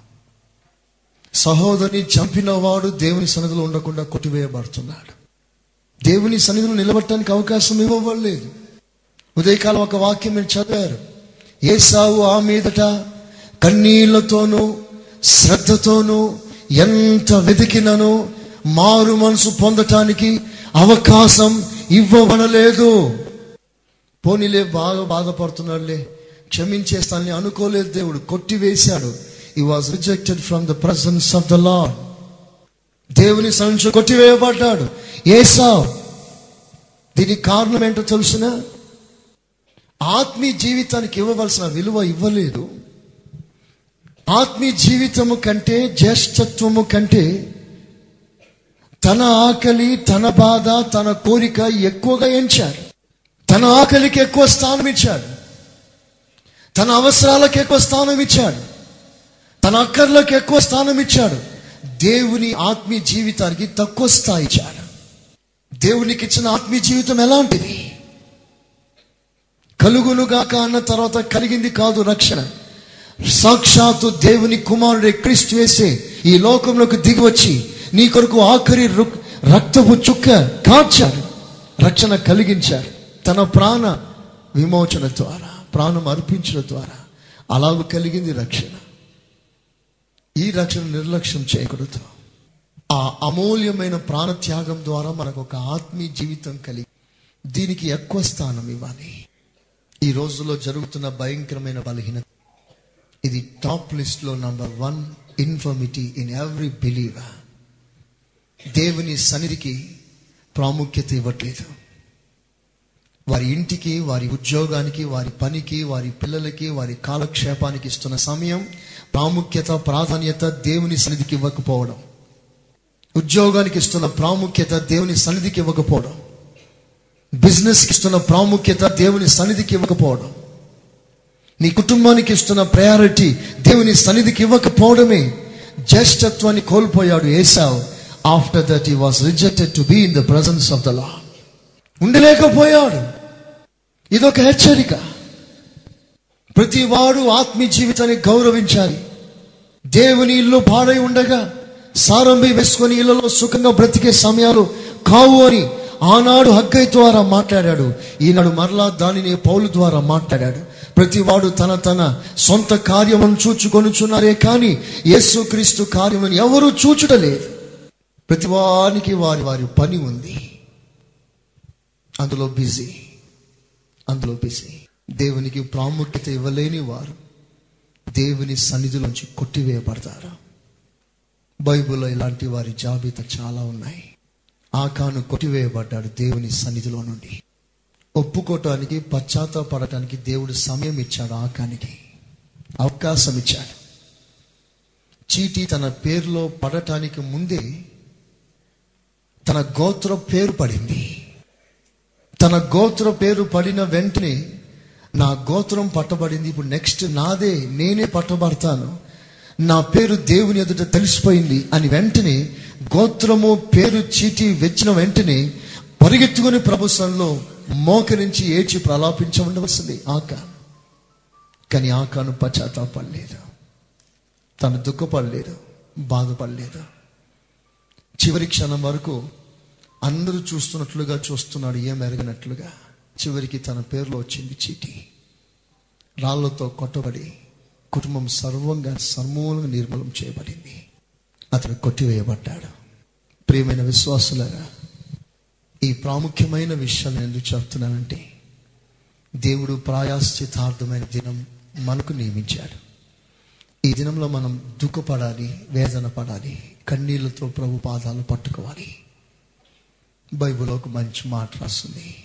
Speaker 1: సహోదరిని చంపిన వాడు దేవుని సన్నిధిలో ఉండకుండా కొట్టివేయబడుతున్నాడు. దేవుని సన్నిధిలో నిలబడటానికి అవకాశం ఇవ్వబడలేదు. ఉదయకాలం ఒక వాక్యం మీరు చదివారు. ఏసావు ఆ మీదట కన్నీళ్ళతోనూ శ్రద్ధతోనూ ఎంత వెతికినను మారు మనసు పొందటానికి అవకాశం ఇవ్వబడలేదు. పోనీలే బాగా బాధపడుతున్నాడులే క్షమించేస్తానని అనుకోలేదు దేవుడు కొట్టివేశాడు. He was rejected from the presence of the Lord దేవుని సంచు కొట్టివేయబడ్డాడు. ఏసావ్ దీనికి కారణం ఏంటో తెలుసిన? ఆత్మీయ జీవితానికి ఇవ్వవలసిన విలువ ఇవ్వలేదు. ఆత్మీయ జీవితము కంటే జ్యేష్ఠత్వము కంటే తన ఆకలి తన బాధ తన కోరిక ఎక్కువగా ఎంచాడు. తన ఆకలికి ఎక్కువ స్థానం ఇచ్చాడు. తన అవసరాలకు ఎక్కువ స్థానం ఇచ్చాడు. తన అక్కర్లకు ఎక్కువ స్థానం ఇచ్చాడు. దేవుని ఆత్మీయ జీవితానికి తక్కువ స్థాయి ఇచ్చాడు. దేవునికి ఇచ్చిన ఆత్మీయ జీవితం ఎలాంటిది కలుగునుగాక అన్న తర్వాత కలిగింది కాదు రక్షణ. సాక్షాత్తు దేవుని కుమారుడే క్రీస్తు వేసే ఈ లోకంలోకి దిగి వచ్చి నీ కొరకు ఆఖరి రక్తపు చుక్క కాచాడు రక్షణ కలిగించాడు. తన ప్రాణ విమోచన ద్వారా ప్రాణం అర్పించడం ద్వారా. అలాగ కలిగింది రక్షణ. ఈ రక్షణ నిర్లక్ష్యం చేయకూడదు. ఆ అమూల్యమైన ప్రాణత్యాగం ద్వారా మనకు ఒక ఆత్మీయ జీవితం కలిగి దీనికి ఎక్కువ స్థానం ఇవ్వాలి. ఈ రోజుల్లో జరుగుతున్న భయంకరమైన బలహీనత. ఇది టాప్ లిస్ట్లో number one infirmity in every believer. దేవుని సన్నిధికి ప్రాముఖ్యత ఇవ్వట్లేదు. వారి ఇంటికి వారి ఉద్యోగానికి వారి పనికి వారి పిల్లలకి వారి కాలక్షేపానికి ఇస్తున్న సమయం ప్రాముఖ్యత ప్రాధాన్యత దేవుని సన్నిధికి ఇవ్వకపోవడం. ఉద్యోగానికి ఇస్తున్న ప్రాముఖ్యత దేవుని సన్నిధికి ఇవ్వకపోవడం. బిజినెస్కి ఇస్తున్న ప్రాముఖ్యత దేవుని సన్నిధికి ఇవ్వకపోవడం. నీ కుటుంబానికి ఇస్తున్న ప్రయారిటీ దేవుని సన్నిధికి ఇవ్వకపోవడమే జ్యేష్ఠత్వాన్ని కోల్పోయాడు Esau after that he was rejected to be in the presence of the Lord ఉండలేకపోయాడు. ఇదొక హెచ్చరిక. ప్రతి వాడు ఆత్మీయ జీవితాన్ని గౌరవించాలి. దేవుని ఇల్లు పాడై ఉండగా సారంభి వేసుకొని ఇళ్ళలో సుఖంగా బ్రతికే సమయాలు కావు అని ఆనాడు హగ్గై ద్వారా మాట్లాడాడు. ఈనాడు మరలా దానిని పౌలు ద్వారా మాట్లాడాడు. ప్రతివాడు తన తన సొంత కార్యమును చూచుకొనుచున్నారే కానీ యేసుక్రీస్తు కార్యమును ఎవరు చూచుటలేదు. ప్రతివానికి వారి వారి పని ఉంది. అందులో బిజీ. అందులో బిజీ. దేవునికి ప్రాముఖ్యత ఇవ్వలేని వారు దేవుని సన్నిధిలోంచి కొట్టివేయబడతారు. బైబిల్లో ఇలాంటి వారి జాబితా చాలా ఉన్నాయి. ఆకాను కొట్టివేయబడ్డాడు దేవుని సన్నిధిలో నుండి. ఒప్పుకోవటానికి పశ్చాత్తాపడటానికి దేవుడు సమయం ఇచ్చాడు ఆకానికి. అవకాశం ఇచ్చాడు. చీటీ తన పేరులో పడటానికి ముందే తన గోత్ర పేరు పడింది. తన గోత్ర పేరు పడిన వెంటనే నా గోత్రం పట్టబడింది. ఇప్పుడు నెక్స్ట్ నాదే నేనే పట్టబడతాను. నా పేరు దేవుని ఎదుట తెలిసిపోయింది అని వెంటనే గోత్రము పేరు చీటి వెచ్చిన వెంటనే పరిగెత్తుకుని ప్రభుత్వంలో మోకరించి ఏడ్చి ప్రలాపించ ఉండవలసింది ఆక. కానీ ఆకాను పశ్చాత్తాపడలేదు. తను దుఃఖపడలేదు బాధపడలేదు. చివరి క్షణం వరకు అందరూ చూస్తున్నట్లుగా చూస్తున్నాడు ఏం ఎరగనట్లుగా. చివరికి తన పేరులో వచ్చింది చీటీ. రాళ్ళతో కొట్టబడి కుటుంబం సర్వంగా సమూలంగా నిర్మూలం చేయబడింది. అతను కొట్టివేయబడ్డాడు. ప్రియమైన విశ్వాసులారా ఈ ప్రాముఖ్యమైన విషయం ఎందుకు చెప్తున్నానంటే దేవుడు ప్రాయాశ్చితార్థమైన దినం మనకు నియమించాడు. ఈ దినంలో మనం దుఃఖపడాలి వేదన పడాలి కన్నీళ్ళతో ప్రభు పాదాలు పట్టుకోవాలి. బైబిల్ ఒక మంచి మాట రాస్తుంది.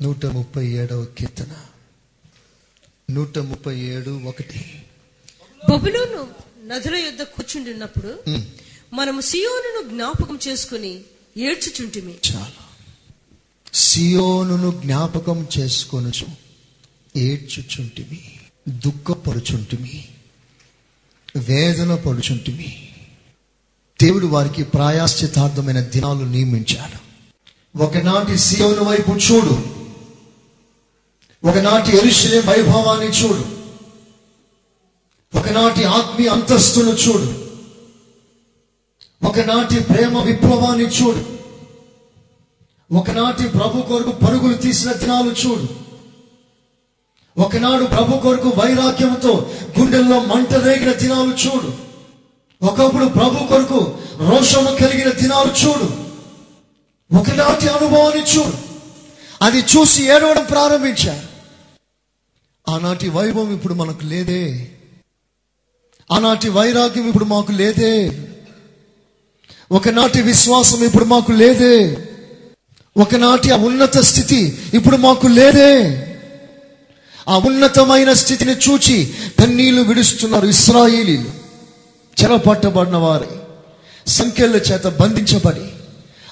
Speaker 1: నూట ముప్పై ఏడవ కీర్తన. నూట ముప్పై ఏడు ఒకటి.
Speaker 2: బబులోను నదుల యొద్ద కూర్చుండినప్పుడు మనము సియోనును జ్ఞాపకం చేసుకుని ఏడ్చుచుంటిమి.
Speaker 1: చాలా. సియోనును జ్ఞాపకం చేసుకొనుచు ఏడ్చుచుంటిమి. దుఃఖపడుచుంటిమి. వేదన పడుచుంటిమి దేవుడు వారికి ప్రాయాశ్చితార్థమైన దినాలు నియమించాడు. ఒకనాటి సియోను వైపు చూడు. ఒకనాటి ఎరుషులే వైభవాన్ని చూడు. ఒకనాటి ఆత్మీయ అంతస్తును చూడు. ఒకనాటి ప్రేమ విప్లవాన్ని చూడు. ఒకనాటి ప్రభు కొరకు పరుగులు తీసిన దినాలు చూడు. ఒకనాడు ప్రభు కొరకు వైరాగ్యంతో గుండెల్లో మంట రేగిన దినాలు చూడు. ఒకప్పుడు ప్రభు కొరకు రోషము కలిగిన దినాలు చూడు. ఒకనాటి అనుభవాన్ని చూడు. అది చూసి ఏడవడం ప్రారంభించారు. ఆనాటి వైభవం ఇప్పుడు మనకు లేదే. ఆనాటి వైరాగ్యం ఇప్పుడు మాకు లేదే. ఒకనాటి విశ్వాసం ఇప్పుడు మాకు లేదే. ఒకనాటి ఆ ఉన్నత స్థితి ఇప్పుడు మాకు లేదే. ఆ ఉన్నతమైన స్థితిని చూచి కన్నీళ్ళు విడుస్తున్నారు ఇస్రాయేలీలు. చెరపట్టబడిన వారి సంఖ్యల చేత బంధించబడి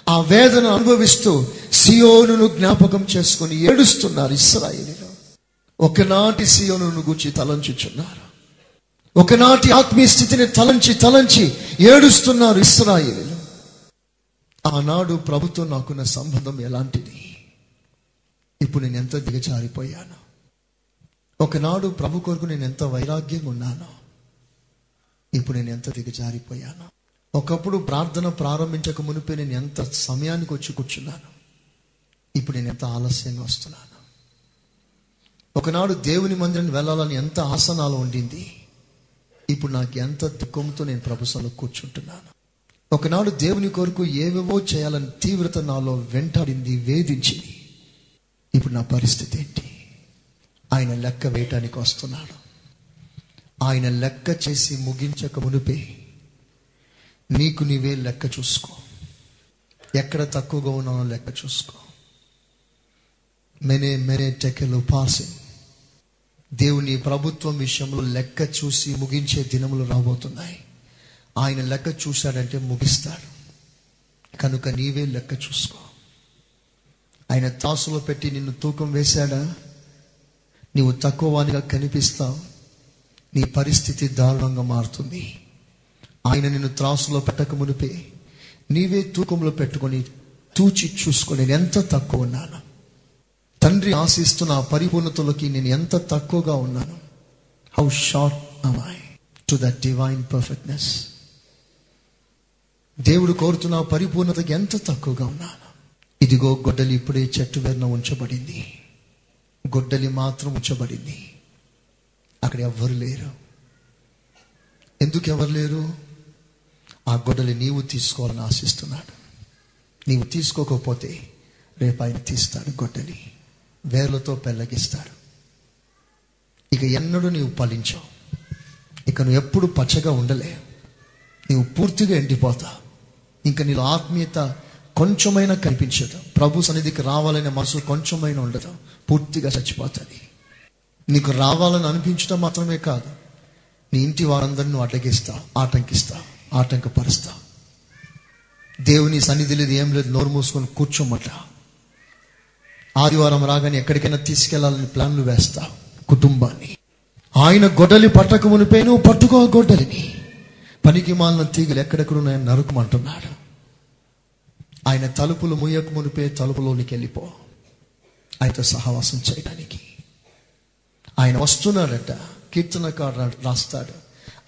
Speaker 1: ఆ వేదన అనుభవిస్తూ సియోను జ్ఞాపకం చేసుకొని ఏడుస్తున్నారు ఇస్రాయేలీలు. ఒకనాటి సీయోను గురించి తలంచుచున్నారు. ఒకనాటి ఆత్మీయ స్థితిని తలంచి తలంచి ఏడుస్తున్నారు ఇస్రాయిలు ఆనాడు ప్రభుత్వం నాకున్న సంబంధం ఎలాంటిది? ఇప్పుడు నేను ఎంత దిగజారిపోయాను? ఒకనాడు ప్రభు కొరకు నేను ఎంత వైరాగ్యంగా ఉన్నాను? ఇప్పుడు నేను ఎంత దిగజారిపోయాను? ఒకప్పుడు ప్రార్థన ప్రారంభించక మునిపే నేను ఎంత సమయానికి వచ్చి కూర్చున్నాను? ఇప్పుడు నేను ఎంత ఆలస్యంగా వస్తున్నాను? ఒకనాడు దేవుని మందిరాన్ని వెళ్ళాలని ఎంత ఆసనాలు ఉండింది ఇప్పుడు నాకు ఎంత దుఃఖంతో నేను ప్రభుత్వంలో కూర్చుంటున్నాను. ఒకనాడు దేవుని కొరకు ఏవేవో చేయాలని తీవ్రత నాలో వెంటాడింది వేధించింది. ఇప్పుడు నా పరిస్థితి ఏంటి? ఆయన లెక్క వేయటానికి వస్తున్నాడు. ఆయన లెక్క చేసి ముగించక మునిపే నీకు నీవే లెక్క చూసుకో. ఎక్కడ తక్కువగా ఉన్నానో లెక్క చూసుకో. మెనే మెనే టెకెలు పాసింగ్ దేవుని ప్రభుత్వం విషయంలో లెక్క చూసి ముగించే దినములు రాబోతున్నాయి. ఆయన లెక్క చూశాడంటే ముగిస్తాడు. కనుక నీవే లెక్క చూసుకో. ఆయన తాసులో పెట్టి నిన్ను తూకం వేశాడా? నీవు తక్కువ వానిగా కనిపిస్తావు. నీ పరిస్థితి దారుణంగా మారుతుంది. ఆయన నిన్ను త్రాసులో పెట్టక మునిపే. నీవే తూకంలో పెట్టుకొని తూచి చూసుకొని నేను ఎంత తక్కువ ఉన్నాను. తండ్రి ఆశిస్తున్న ఆ పరిపూర్ణతలోకి నేను ఎంత తక్కువగా ఉన్నాను how short I to that divine perfectness దేవుడు కోరుతున్న పరిపూర్ణతకి ఎంత తక్కువగా ఉన్నాను. ఇదిగో గొడ్డలి ఇప్పుడే చెట్టు వెన్న ఉంచబడింది. గొడ్డలి మాత్రం ఉంచబడింది. అక్కడ ఎవ్వరు లేరు. ఎందుకు ఎవరు లేరు? ఆ గొడ్డలి నీవు తీసుకోవాలని ఆశిస్తున్నాడు. నీవు తీసుకోకపోతే రేపు ఆయన తీస్తాడు గొడ్డలి. వేర్లతో పెళ్ళగిస్తాడు ఇక ఎన్నడూ నీవు ఫలించావు ఇక నువ్వు ఎప్పుడు పచ్చగా ఉండలే నీవు పూర్తిగా ఎండిపోతావు. ఇంకా నీలో ఆత్మీయత కొంచెమైనా కనిపించదు. ప్రభు సన్నిధికి రావాలనే మనసు కొంచెమైనా ఉండదు. పూర్తిగా చచ్చిపోతుంది. నీకు రావాలని అనిపించడం మాత్రమే కాదు. నీ ఇంటి వారందరిని నువ్వు అడ్డగిస్తా ఆటంకిస్తా ఆటంకపరుస్తా దేవుని సన్నిధి లేదు ఏం లేదు నోరు మూసుకొని కూర్చోమట. ఆదివారం రాగానే ఎక్కడికైనా తీసుకెళ్ళాలని ప్లాన్లు వేస్తా. కుటుంబాన్ని. ఆయన గొడ్డలి పట్టక మునిపే నువ్వు పట్టుకో గొడ్డలిని. పనికి మాలిన తీగలు ఎక్కడెక్కడున్నాయని నరుకుమంటున్నాడు. ఆయన తలుపులు ముయ్యక మునిపే తలుపులోనికి వెళ్ళిపో. ఆయనతో సహవాసం చేయడానికి. ఆయన వస్తున్నాడట. కీర్తనకారు రాస్తాడు.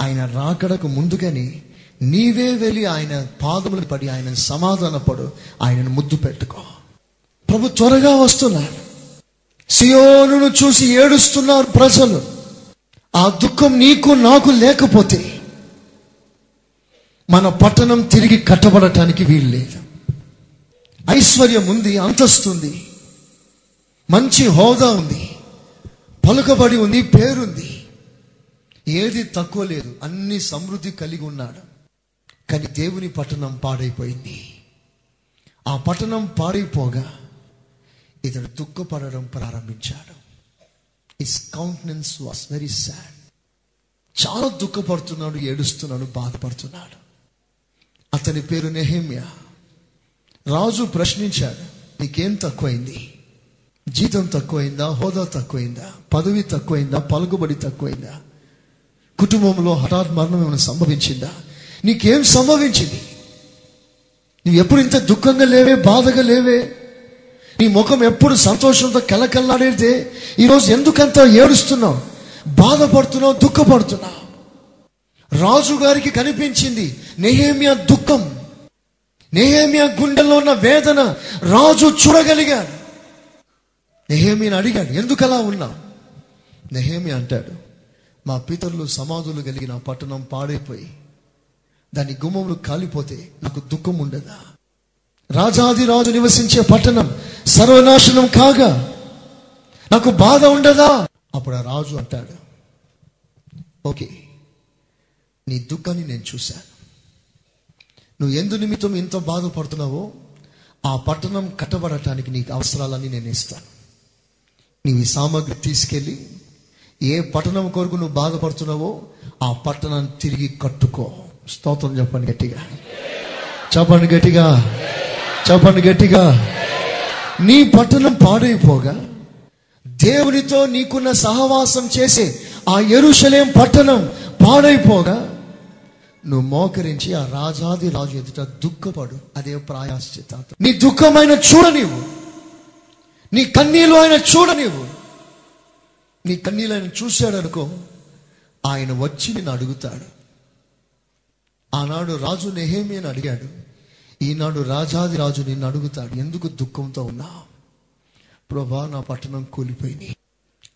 Speaker 1: ఆయన రాకడకు ముందుగానే నీవే వెళ్ళి ఆయన పాదములు పడి ఆయన సమాధానపడు. ఆయనను ముద్దు పెట్టుకో. ప్రభు త్వరగా వస్తున్నాడు సియోను చూసి ఏడుస్తున్నారు ప్రజలు. ఆ దుఃఖం నీకు నాకు లేకపోతే మన పట్టణం తిరిగి కట్టబడటానికి వీలు లేదు. ఐశ్వర్యం ఉంది అంతస్తుంది మంచి హోదా ఉంది. పలుకబడి ఉంది పేరుంది. ఏది తక్కువ లేదు అన్ని సమృద్ధి కలిగి ఉన్నాడు. కానీ దేవుని పట్టణం పాడైపోయింది. ఆ పట్టణం పాడైపోగా ఇతడు దుఃఖపడడం ప్రారంభించాడు. His countenance was very sad చాలా దుఃఖపడుతున్నాడు ఏడుస్తున్నాడు బాధపడుతున్నాడు. అతని పేరు నెహిమ్య. రాజు ప్రశ్నించాడు నీకేం తక్కువైంది? జీతం తక్కువైందా? హోదా తక్కువైందా? పదవి తక్కువైందా? పలుకుబడి తక్కువైందా? కుటుంబంలో హఠాత్ మరణం ఏమైనా సంభవించిందా? నీకేం సంభవించింది? నువ్వు ఎప్పుడు ఇంత దుఃఖంగా లేవే బాధగా లేవే? నీ ముఖం ఎప్పుడు సంతోషంతో కలకల్లాడేదే ఈరోజు ఎందుకంత ఏడుస్తున్నావు? బాధపడుతున్నావు దుఃఖపడుతున్నావు? రాజు గారికి కనిపించింది నెహేమియా దుఃఖం. నెహేమియా గుండెల్లో ఉన్న వేదన రాజు చూడగలిగాడు. నెహేమియాని అడిగాడు ఎందుకలా ఉన్నావు? నెహేమి అంటాడు మా పితరులు సమాధులు కలిగిన పట్టణం పాడైపోయి దాని గుమ్మములు కాలిపోతే నాకు దుఃఖం ఉండదా? రాజాది రాజు నివసించే పట్టణం సర్వనాశనం కాగా నాకు బాధ ఉండదా? అప్పుడు ఆ రాజు అంటాడు ఓకే నీ దుఃఖాన్ని నేను చూశాను. నువ్వు ఎందు నిమిత్తం ఎంత బాధపడుతున్నావో ఆ పట్టణం కట్టబడటానికి నీకు అవసరాలన్నీ నేను ఇస్తాను. నీవు ఈ సామాగ్రి తీసుకెళ్ళి ఏ పట్టణం కొరకు నువ్వు బాధపడుతున్నావో ఆ పట్టణాన్ని తిరిగి కట్టుకో. స్తోత్రం చెప్పండి గట్టిగా. చెప్పండి గట్టిగా. చెప్పండి గట్టిగా. నీ పట్టణం పాడైపోగా దేవునితో నీకున్న సహవాసం చేసే ఆ ఎరుషలేం పట్టణం పాడైపోగా నువ్వు మోకరించి ఆ రాజాది రాజు ఎదుట దుఃఖపడు అదే ప్రాయాశ్చిత నీ దుఃఖమైన చూడనివ్వు. నీ కన్నీళ్ళు ఆయన చూడనివ్వు. నీ కన్నీళ్ళు ఆయన చూశాడనుకో ఆయన వచ్చి నిన్ను అడుగుతాడు. ఆనాడు రాజు నెహేమి అని అడిగాడు ఈనాడు రాజాది రాజు నిన్ను అడుగుతాడు ఎందుకు దుఃఖంతో ఉన్నా ప్రభా నా పట్టణం కూలిపోయింది.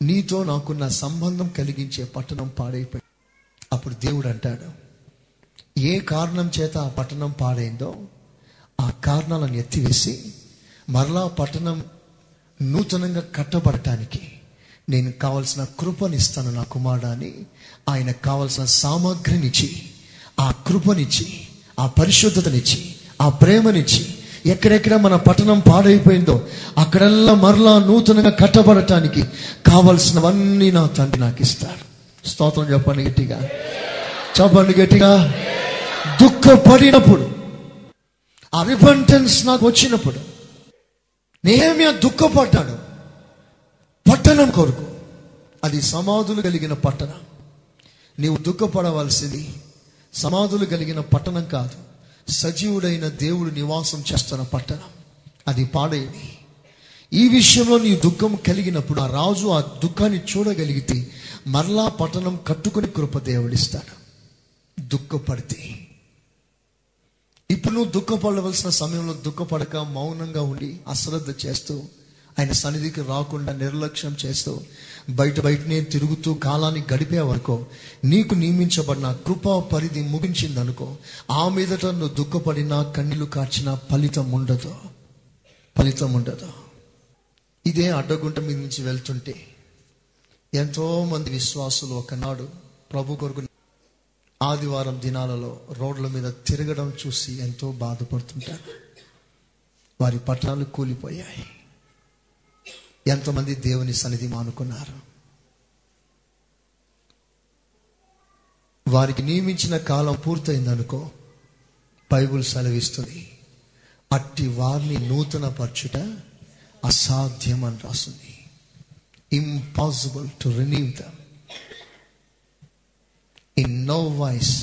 Speaker 1: నీతో నాకున్న సంబంధం కలిగించే పట్టణం పాడైపోయింది. అప్పుడు దేవుడు అంటాడు ఏ కారణం చేత ఆ పట్టణం పాడైందో ఆ కారణాలను ఎత్తివేసి మరలా పట్టణం నూతనంగా కట్టబడటానికి నేను కావలసిన కృపనిస్తాను నా కుమారుడు అని కావలసిన సామగ్రినిచ్చి ఆ కృపనిచ్చి ఆ పరిశుద్ధతనిచ్చి ఆ ప్రేమనిచ్చి ఎక్కడెక్కడ మన పట్టణం పాడైపోయిందో అక్కడల్లా మరలా నూతనంగా కట్టబడటానికి కావలసినవన్నీ నా తండ్రి నాకు ఇస్తాడు. స్తోత్రం చెప్పండి గట్టిగా. చెప్పండి గట్టిగా. దుఃఖపడినప్పుడు ఆ రిపెంటెన్స్ నాకు వచ్చినప్పుడు నేమియా దుఃఖపడ్డాడు. పట్టణం కొరకు అది సమాధులు కలిగిన పట్టణం. నీవు దుఃఖపడవలసింది సమాధులు కలిగిన పట్టణం కాదు. సజీవుడైన దేవుడు నివాసం చేస్తున్న పట్టణం. అది పాడైంది. ఈ విషయంలో నీ దుఃఖం కలిగినప్పుడు ఆ రాజు ఆ దుఃఖాన్ని చూడగలిగితే మరలా పట్టణం కట్టుకుని కృప దేవుడిస్తాడు. దుఃఖపడితే. ఇప్పుడు నువ్వు దుఃఖపడవలసిన సమయంలో దుఃఖపడక మౌనంగా ఉండి అశ్రద్ధ చేస్తూ ఆయన సన్నిధికి రాకుండా నిర్లక్ష్యం చేస్తూ బయట బయటనే తిరుగుతూ కాలాన్ని గడిపే వరకు నీకు నియమించబడిన కృపా పరిధి ముగించిందనుకో ఆ మీదట నువ్వు దుఃఖపడినా కన్నీళ్ళు కార్చినా ఫలితం ఉండదు. ఫలితం ఉండదు. ఇదే అడ్డగుంట మీద నుంచి వెళ్తుంటే ఎంతోమంది విశ్వాసులు ఒకనాడు ప్రభు కొరకు ఆదివారం దినాలలో రోడ్ల మీద తిరగడం చూసి ఎంతో బాధపడుతుంటారు. వారి పట్టణాలు కూలిపోయాయి. ఎంతమంది దేవుని సన్నిధి మానుకున్నారు. వారికి నియమించిన కాలం పూర్తయిందనుకో బైబుల్ సెలవిస్తుంది అట్టి వారిని నూతన పరచుట అసాధ్యం అని రాస్తుంది impossible to renew them in no wise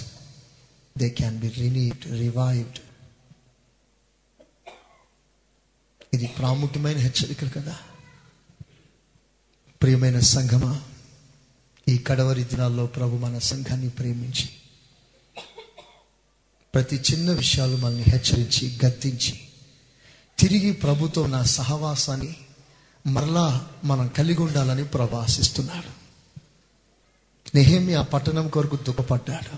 Speaker 1: they can be renewed revived ఇది ప్రాముఖ్యమైన హెచ్చరికలు కదా. ప్రియమైన సంఘమా ఈ కడవరి దినాల్లో ప్రభు మన సంఘాన్ని ప్రేమించి ప్రతి చిన్న విషయాలు మనల్ని హెచ్చరించి గద్దించి తిరిగి ప్రభుతో నా సహవాసాన్ని మరలా మనం కలిగి ఉండాలని ప్రభు ఆశిస్తున్నాడు. నెహేమి ఆ పట్టణం కొరకు దుఃఖపడ్డాడు.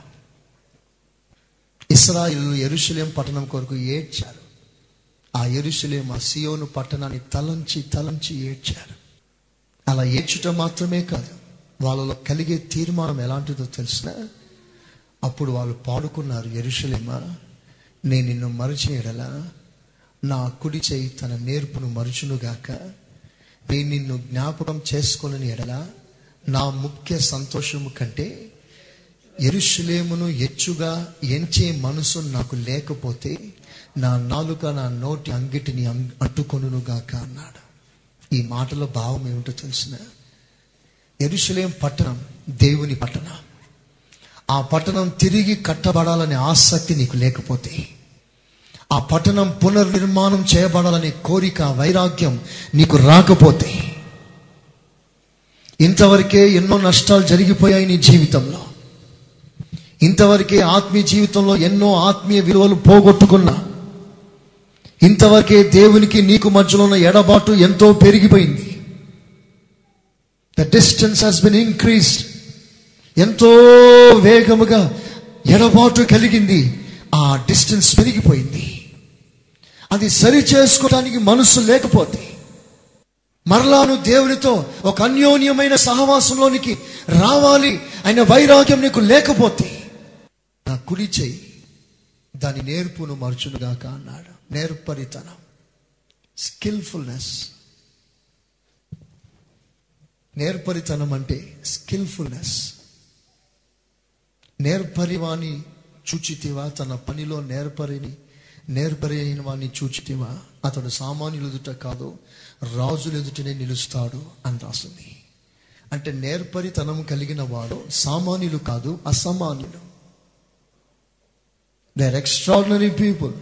Speaker 1: ఇస్రాయిల్ ఎరుషలేం పట్టణం కొరకు ఏడ్చారు. ఆ ఎరుషలేం ఆ సియోను పట్టణాన్ని తలంచి తలంచి ఏడ్చారు. అలా ఏడ్చుట మాత్రమే కాదు వాళ్ళలో కలిగే తీర్మానం ఎలాంటిదో తెలిసిన? అప్పుడు వాళ్ళు పాడుకున్నారు ఎరుషలేమా నేను నిన్ను మరచిన నా కుడి చేయి తన నేర్పును మరుచునుగాక నేను నిన్ను జ్ఞాపకం చేసుకొని ఎడలా? నా ముఖ్య సంతోషము కంటే ఎరుషులేమును ఎచ్చుగా ఎంచే మనసు నాకు లేకపోతే నా నాలుక నా నోటి అంగిటిని అం- అంటుకొనుగాక అన్నాడు. ఈ మాటలో భావం ఏమిటో తెలిసిన ఎరుశలేం పట్టణం దేవుని పట్టణం. ఆ పట్టణం తిరిగి కట్టబడాలనే ఆసక్తి నీకు లేకపోతే ఆ పట్టణం పునర్నిర్మాణం చేయబడాలనే కోరిక వైరాగ్యం నీకు రాకపోతే ఇంతవరకే ఎన్నో నష్టాలు జరిగిపోయాయి నీ జీవితంలో. ఇంతవరకే ఆత్మీయ జీవితంలో ఎన్నో ఆత్మీయ విలువలు పోగొట్టుకున్నా ఇంతవరకే దేవునికి నీకు మధ్యలో ఉన్న ఎడబాటు ఎంతో పెరిగిపోయింది. The distance has been increased ఎంతో వేగముగా ఎడబాటు కలిగింది. ఆ డిస్టెన్స్ పెరిగిపోయింది. అది సరి చేసుకోవడానికి మనసు లేకపోతే మరలాను దేవునితో ఒక అన్యోన్యమైన సహవాసంలోనికి రావాలి అయిన వైరాగ్యం నీకు లేకపోతే నా కుడి చేయి దాని నేర్పును మర్చునుగాక అన్నాడు. నేర్పరితనం. స్కిల్ఫుల్నెస్ నేర్పరితనం అంటే స్కిల్ఫుల్నెస్ నేర్పరివాణి చూచితివా తన పనిలో నేర్పరిని నేర్పరి అయిన వాణ్ణి చూచితివా? అతడు సామాన్యులు ఎదుట కాదు రాజులు ఎదుటనే నిలుస్తాడు అని రాస్తుంది అంటే నేర్పరితనం కలిగిన వాడు సామాన్యులు కాదు అసామాన్యులు. దే ఆర్ ఎక్స్ట్రాడినరీ పీపుల్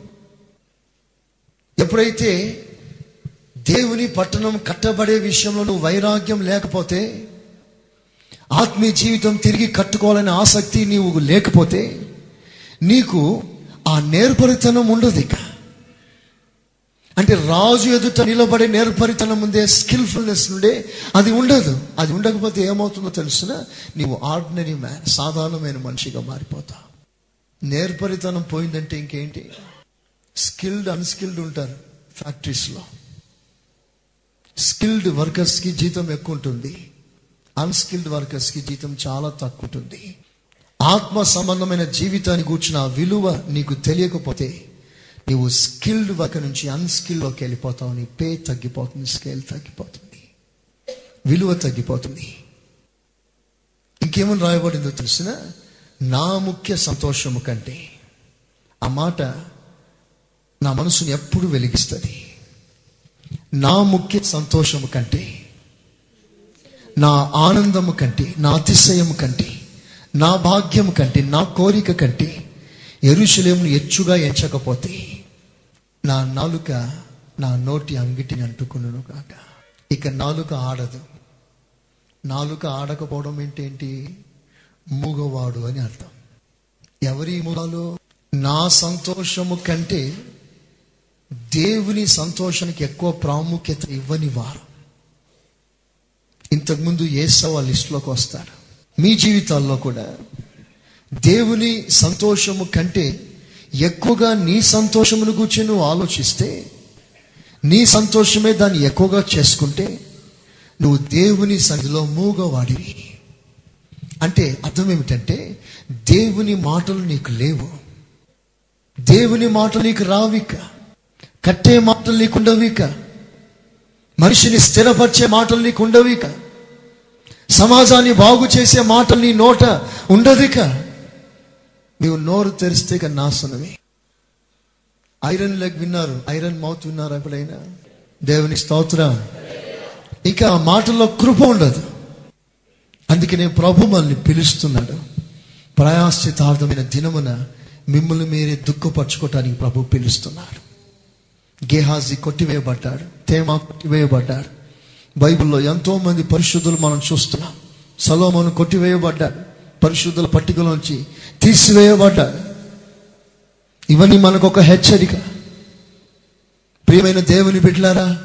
Speaker 1: ఎప్పుడైతే దేవుని పట్టణం కట్టబడే విషయంలో నువ్వు వైరాగ్యం లేకపోతే ఆత్మీయ జీవితం తిరిగి కట్టుకోవాలనే ఆసక్తి నీవు లేకపోతే నీకు ఆ నేర్పరితనం ఉండదు ఇక. అంటే రాజు ఎదుట నిలబడే నేర్పరితనం ఉందే స్కిల్ఫుల్నెస్ నుండే అది ఉండదు. అది ఉండకపోతే ఏమవుతుందో తెలిసిన? నీవు ఆర్డినరీ మ్యాన్ సాధారణమైన మనిషిగా మారిపోతావు. నేర్పరితనం పోయిందంటే ఇంకేంటి? స్కిల్డ్ అన్స్కిల్డ్ ఉంటారు ఫ్యాక్టరీస్లో. స్కిల్డ్ వర్కర్స్కి జీతం ఎక్కువ ఉంటుంది అన్స్కిల్డ్ వర్కర్స్కి జీతం చాలా తక్కువ ఉంటుంది ఆత్మ సంబంధమైన జీవితాన్ని కూర్చున్న విలువ నీకు తెలియకపోతే నీవు స్కిల్డ్ వర్క్ నుంచి అన్స్కిల్డ్లోకి వెళ్ళిపోతావు. నీ పే తగ్గిపోతుంది స్కేల్ తగ్గిపోతుంది. విలువ తగ్గిపోతుంది. ఇంకేమని రాయబడిందో తెలిసిన? నా ముఖ్య సంతోషము కంటే ఆ మాట నా మనసుని ఎప్పుడు వెలిగిస్తుంది? నా ముఖ్య సంతోషము కంటే నా ఆనందము కంటే నా అతిశయము కంటే నా భాగ్యము కంటే నా కోరిక కంటే ఎరుశలేమును ఎచ్చుగా ఎంచకపోతే నా నాలుక నా నోటి అంగిటిని అంటుకును కాక ఇక నాలుక ఆడదు. నాలుక ఆడకపోవడం ఏంటేంటి? మూగవాడు అని అర్థం. ఎవరి మూగాలు నా సంతోషము కంటే దేవుని సంతోషానికి ఎక్కువ ప్రాముఖ్యత ఇవ్వని వారు. ఇంతకుముందు ఏసవ లిస్టులోకి వస్తారు. మీ జీవితాల్లో కూడా దేవుని సంతోషము కంటే ఎక్కువగా నీ సంతోషమును గురించి నువ్వు ఆలోచిస్తే నీ సంతోషమే దాన్ని ఎక్కువగా చేసుకుంటే నువ్వు దేవుని సన్నిధిలో మూగవాడివి. అంటే అర్థం ఏమిటంటే దేవుని మాటలు నీకు లేవు. దేవుని మాటలు నీకు రావిక కట్టే మాటలు నీకు ఇక మనిషిని స్థిరపరిచే మాటలు నీకు ఉండవు ఇక సమాజాన్ని బాగు చేసే మాటలు నీ నోట ఉండదు ఇక నీవు నోరు తెరిస్తే ఇక నాశనమే. ఐరన్ లెగ్ విన్నారు ఐరన్ మౌత్ విన్నారు ఎప్పుడైనా? దేవుని స్తోత్ర. ఇక ఆ మాటల్లో కృప ఉండదు. అందుకనే ప్రభు మనల్ని పిలుస్తున్నాడు. ప్రయాశ్చితార్థమైన దినమున మిమ్మల్ని మీరే దుఃఖపరచుకోవటానికి ప్రభు పిలుస్తున్నాడు. గేహాజీ కొట్టివేయబడ్డాడు తేమా కొట్టివేయబడ్డాడు. బైబిల్లో ఎంతో మంది పరిశుద్ధులు మనం చూస్తున్నాం. సలోమను కొట్టివేయబడ్డాడు పరిశుద్ధుల పట్టికలోంచి తీసివేయబడ్డాడు. ఇవన్నీ మనకు ఒక హెచ్చరిక. ప్రియమైన దేవుని బిడ్డలారా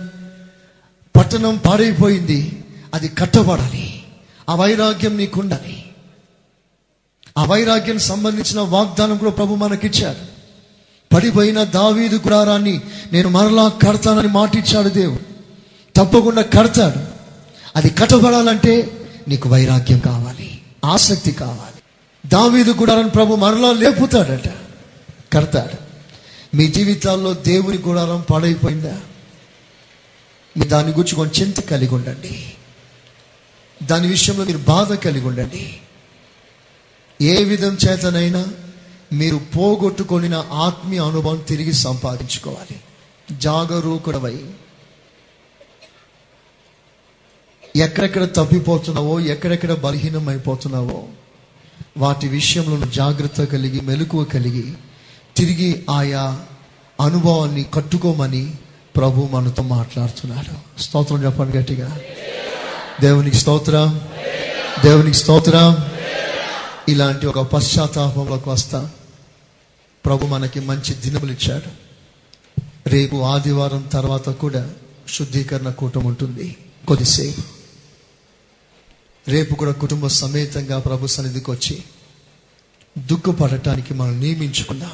Speaker 1: పట్టణం పాడైపోయింది అది కట్టబడాలి ఆ వైరాగ్యం నీకుండాలి ఆ వైరాగ్యం సంబంధించిన వాగ్దానం కూడా ప్రభు మనకిచ్చాడు. పడిపోయిన దావీదు గుడారాన్ని నేను మరలా కడతానని మాటిచ్చాడు దేవుడు. తప్పకుండా కడతాడు. అది కట్టబడాలంటే నీకు వైరాగ్యం కావాలి ఆసక్తి కావాలి. దావీదు గుడారాన్ని ప్రభు మరలా లేపుతాడట. కడతాడు. మీ జీవితాల్లో దేవుని గుడారం పాడైపోయిందా? మీ దాని గురించి కొంచెం చింత కలిగి ఉండండి. దాని విషయంలో మీరు బాధ కలిగి ఉండండి. ఏ విధం చేతనైనా మీరు పోగొట్టుకొనిన ఆత్మీయ అనుభవం తిరిగి సంపాదించుకోవాలి. జాగరూకుడవై ఎక్కడెక్కడ తప్పిపోతున్నావో ఎక్కడెక్కడ బలహీనం అయిపోతున్నావో వాటి విషయంలో జాగ్రత్త కలిగి మెలకువ కలిగి తిరిగి ఆయా అనుభవాన్ని కట్టుకోమని ప్రభు మనతో మాట్లాడుతున్నాడు. స్తోత్రం చెప్పండి గట్టిగా. దేవునికి స్తోత్రం. దేవునికి స్తోత్రం. ఇలాంటి ఒక పశ్చాత్తాపంలోకి వస్తా. ప్రభు మనకి మంచి దినములు ఇచ్చాడు. రేపు ఆదివారం తర్వాత కూడా శుద్ధీకరణ కూటం ఉంటుంది. కొద్దిసేపు. రేపు కూడా కుటుంబ సమేతంగా ప్రభు సన్నిధికి వచ్చి దుఃఖపడటానికి మనం నియమించుకుందాం.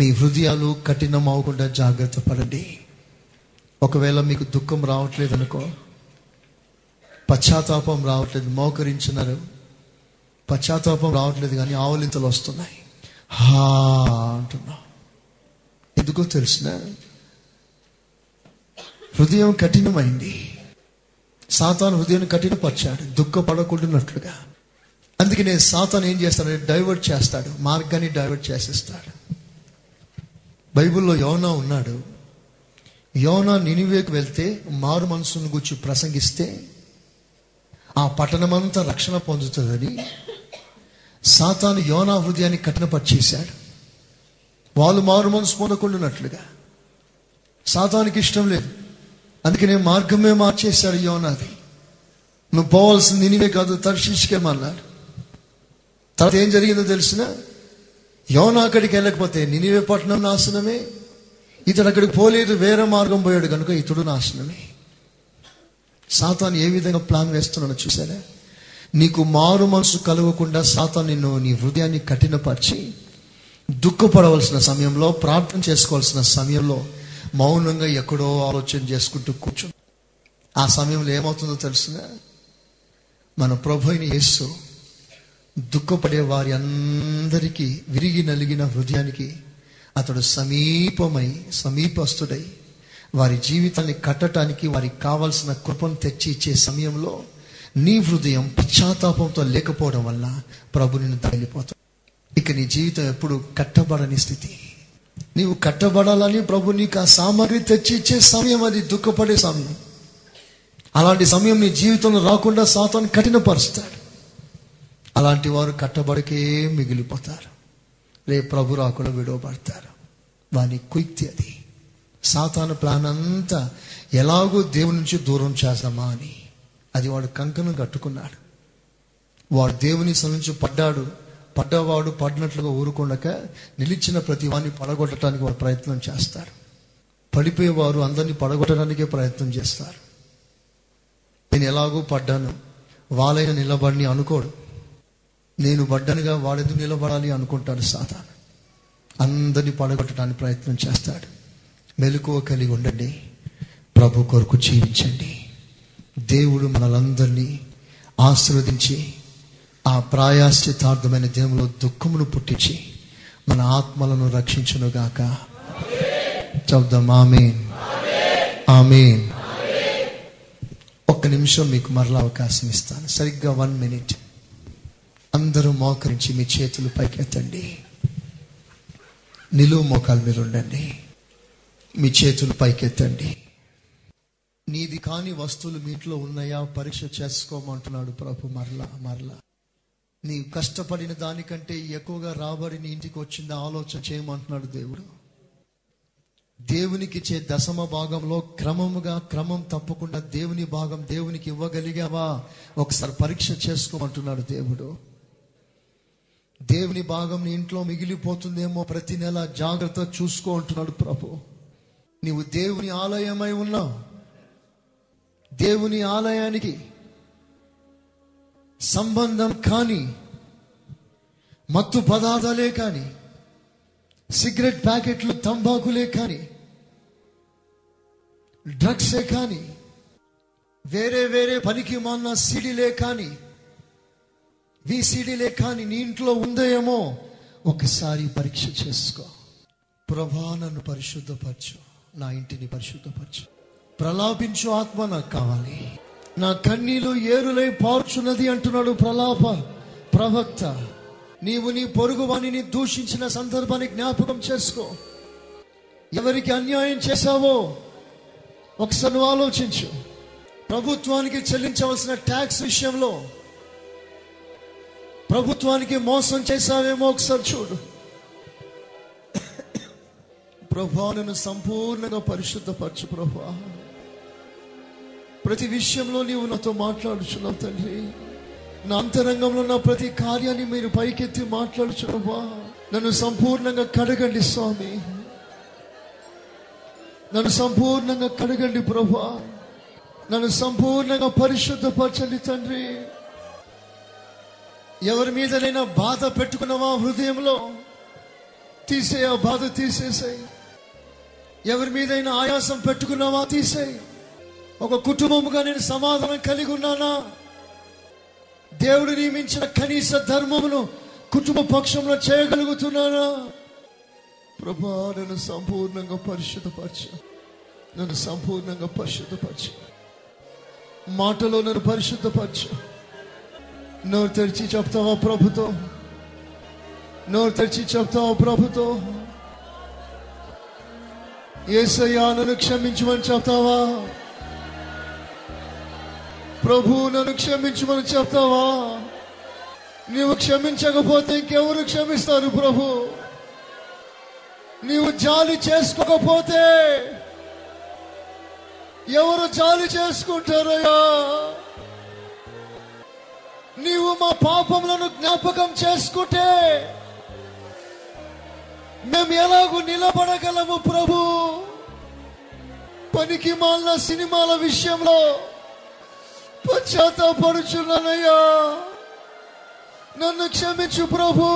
Speaker 1: మీ హృదయాలు కఠినం అవ్వకుండా జాగ్రత్త పడండి. ఒకవేళ మీకు దుఃఖం రావట్లేదు అనుకో పశ్చాత్తాపం రావట్లేదు మోకరించినారు. పశ్చాత్తాపం రావట్లేదు కానీ ఆవలింతలు వస్తున్నాయి. హా అంటున్నా. ఎందుకో తెలిసిన? హృదయం కఠినమైంది. సాతాను హృదయం కఠినపరిచాడు దుఃఖపడకుండానట్లుగా అందుకే నేను సాతాను ఏం చేస్తాడు డైవర్ట్ చేస్తాడు మార్గాన్ని డైవర్ట్ చేసేస్తాడు. బైబిల్లో యోనా ఉన్నాడు. యోనా నినివేకు వెళ్తే మారు మనసును గుర్చి ప్రసంగిస్తే ఆ పట్టణమంతా రక్షణ పొందుతుందని సాతాను యోనా హృదయాన్ని కఠినపరిచేశాడు. వాళ్ళు మారు మనసు పొందకుండానట్లుగా సాతానికి ఇష్టం లేదు. అందుకనే మార్గమే మార్చేశాడు యోనాది. నువ్వు పోవాల్సింది నినివే కాదు తర్శిష్కేమన్నాడు తర్వాత ఏం జరిగిందో తెలిసిన? యోనా అక్కడికి వెళ్ళకపోతే నినివే పట్టణం నాశనమే. ఇతడు అక్కడికి పోలేదు వేరే మార్గం పోయాడు కనుక ఇతడు నాశనమే. సాతాను ఏ విధంగా ప్లాన్ వేస్తున్నాడో చూసారా నీకు మారు మనసు కలవకుండా సాతా నిన్ను నీ హృదయాన్ని కఠినపరిచి దుఃఖపడవలసిన సమయంలో ప్రార్థన చేసుకోవాల్సిన సమయంలో మౌనంగా ఎక్కడో ఆలోచన చేసుకుంటూ కూర్చో ఆ సమయంలో ఏమవుతుందో తెలుసిన? మన ప్రభు అయిన యేసు దుఃఖపడే వారి అందరికీ విరిగి నలిగిన హృదయానికి అతడు సమీపమై సమీపస్తుడై వారి జీవితాన్ని కట్టడానికి వారికి కావలసిన కృపను తెచ్చి ఇచ్చే సమయంలో నీ హృదయం పశ్చాత్తాపంతో లేకపోవడం వల్ల ప్రభు నిన్ను తగిలిపోతాడు. ఇక నీ జీవితం ఎప్పుడు కట్టబడని స్థితి. నీవు కట్టబడాలని ప్రభు నీకు ఆ సామాగ్రి తెచ్చి ఇచ్చే సమయం అది దుఃఖపడే సమయం. అలాంటి సమయం నీ జీవితంలో రాకుండా సాతాన్ని కఠినపరుస్తాడు. అలాంటి వారు కట్టబడికే మిగిలిపోతారు. రేపు ప్రభు రాకుండా విడవబడతారు. వాని కుక్తి అది. సాతాను ప్లాన్ అంతా ఎలాగో దేవుని నుంచి దూరం చేద్దామా అని. అది వాడు కంకణం కట్టుకున్నాడు. వాడు దేవుని నుంచి పడ్డాడు. పడ్డవాడు పడినట్లుగా ఊరుకుండక నిలిచిన ప్రతి వాడిని పడగొట్టడానికి వాడు ప్రయత్నం చేస్తారు పడిపోయేవారు అందరినీ పడగొట్టడానికే ప్రయత్నం చేస్తారు. నేను ఎలాగో పడ్డాను. వాళ్ళైన నిలబడిని అనుకోడు. నేను పడ్డానుగా వాడెందుకు నిలబడాలి అనుకుంటాడు సాతాను. అందరినీ పడగొట్టడానికి ప్రయత్నం చేస్తాడు. మెలకువ కలిగి ఉండండి. ప్రభు కొరకు జీవించండి. దేవుడు మనలందరినీ ఆశీర్వదించి ఆ ప్రాయాశ్చితార్థమైన దినంలో దుఃఖమును పుట్టించి మన ఆత్మలను రక్షించునుగాక. చెప్దాం ఆమెన్. ఆమెన్. ఒక్క నిమిషం మీకు మరలా అవకాశం ఇస్తాను. సరిగ్గా వన్ మినిట్. అందరూ మోకరించి మీ చేతులు పైకెత్తండి నిలువు మోకాలు మీరు ఉండండి. మీ చేతులు పైకెత్తండి నీది కాని వస్తువులు మీ ఇంట్లో ఉన్నాయా? పరీక్ష చేసుకోమంటున్నాడు ప్రభు మరలా మరలా. నీ కష్టపడిన దానికంటే ఎక్కువగా రాబడి నీ ఇంటికి వచ్చింది ఆలోచన చేయమంటున్నాడు దేవుడు. దేవునికి ఇచ్చే దశమ భాగంలో క్రమముగా క్రమం తప్పకుండా దేవుని భాగం దేవునికి ఇవ్వగలిగావా? ఒకసారి పరీక్ష చేసుకోమంటున్నాడు దేవుడు. దేవుని భాగం నీ ఇంట్లో మిగిలిపోతుందేమో ప్రతి నెల జాగ్రత్త చూసుకో అంటున్నాడు ప్రభు. నీవు దేవుని ఆలయమై ఉన్నావు. దేవుని ఆలయానికి సంబంధం కానీ మత్తు పదార్థాలే కానీ సిగరెట్ ప్యాకెట్లు తంబాకులే కానీ డ్రగ్సే కానీ వేరే వేరే పనికి మాన్న సీడీలే కానీ వీసీడీలే కానీ నీ ఇంట్లో ఉందేమో ఒకసారి పరీక్ష చేసుకో. ప్రభా నన్ను పరిశుద్ధపరచు నా ఇంటిని పరిశుద్ధపరచు. ప్రలాపించు ఆత్మ నాకు కావాలి. నా కన్నీలు ఏరులై పార్చున్నది అంటున్నాడు ప్రలాప ప్రవక్త. నీవు నీ పొరుగు వాణిని దూషించిన సందర్భాన్ని జ్ఞాపకం చేసుకో. ఎవరికి అన్యాయం చేశావో ఒకసారి నువ్వు ఆలోచించు. ప్రభుత్వానికి చెల్లించవలసిన ట్యాక్స్ విషయంలో ప్రభుత్వానికి మోసం చేశావేమో ఒకసారి చూడు. ప్రభా నన్ను సంపూర్ణంగా పరిశుద్ధపరచు ప్రభా. ప్రతి విషయంలో నీవు నాతో మాట్లాడుచున్నావు తండ్రి. నా అంతరంగంలో నా ప్రతి కార్యాన్ని మీరు పైకెత్తి మాట్లాడుచున్నావా? నన్ను సంపూర్ణంగా కడగండి స్వామి. నన్ను సంపూర్ణంగా కడగండి ప్రభా. నన్ను సంపూర్ణంగా పరిశుద్ధపరచండి తండ్రి. ఎవరి మీదనైనా బాధ పెట్టుకున్నావా హృదయంలో? తీసే ఆ బాధ తీసేసాయి. ఎవరి మీదైనా ఆయాసం పెట్టుకున్నావా? తీసేయి. ఒక కుటుంబముగా నేను సమాధానం కలిగి ఉన్నానా? దేవుడు నియమించిన కనీస ధర్మమును కుటుంబ పక్షంలో చేయగలుగుతున్నానా? ప్రభా నన్ను సంపూర్ణంగా పరిశుద్ధపరచ. నన్ను సంపూర్ణంగా పరిశుద్ధపరచు. మాటలో నన్ను పరిశుద్ధపరచు. నోరు తెరిచి చెప్తావా ప్రభుతో? నోరు తెరిచి చెప్తావా ప్రభుతో? ఏసయ్యా నన్ను క్షమించమని చెప్తావా? ప్రభు నన్ను క్షమించమని చెప్తావా? నీవు క్షమించకపోతే ఇంకెవరు క్షమిస్తారు ప్రభు? నీవు జాలి చేసుకోకపోతే ఎవరు జాలి చేసుకుంటారయ్యా? నీవు మా పాపములను జ్ఞాపకం చేసుకుంటే మేము ఎలాగూ నిలబడగలము ప్రభు? పనికి మాలిన సినిమాల విషయంలో పశ్చాత్తాపడుచున్నానయ్యా నన్ను క్షమించు ప్రభు.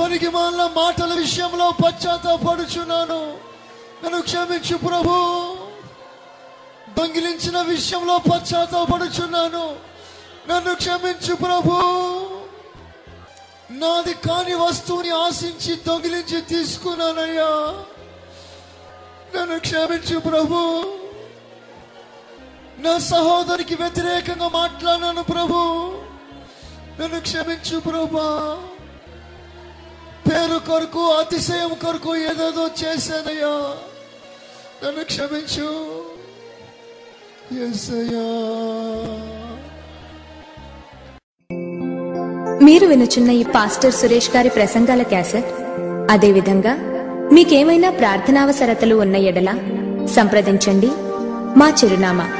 Speaker 1: పనికి మాలిన మాటల విషయంలో పశ్చాత్తాపడుచున్నాను. నన్ను క్షమించు ప్రభు. దొంగిలించిన విషయంలో పశ్చాత్తాపడుచున్నాను. నన్ను క్షమించు ప్రభు. నాది కాని వస్తువుని ఆశించి దొంగిలించి తీసుకున్నానయ్యా. నన్ను క్షమించు ప్రభు. నా సహోదరికి వ్యతిరేకంగా మాట్లాడినాను ప్రభు. నన్ను క్షమించు ప్రభా. పేరు కొరకు అతిశయం కొరకు ఏదేదో చేశానయ్యా. నన్ను క్షమించు.
Speaker 3: మీరు వినుచున్న ఈ పాస్టర్ సురేష్ గారి ప్రసంగాల క్యాసెట్? అదేవిధంగా మీకేమైనా ప్రార్థనావసరతలు ఉన్న ఎడల సంప్రదించండి. మా చిరునామా.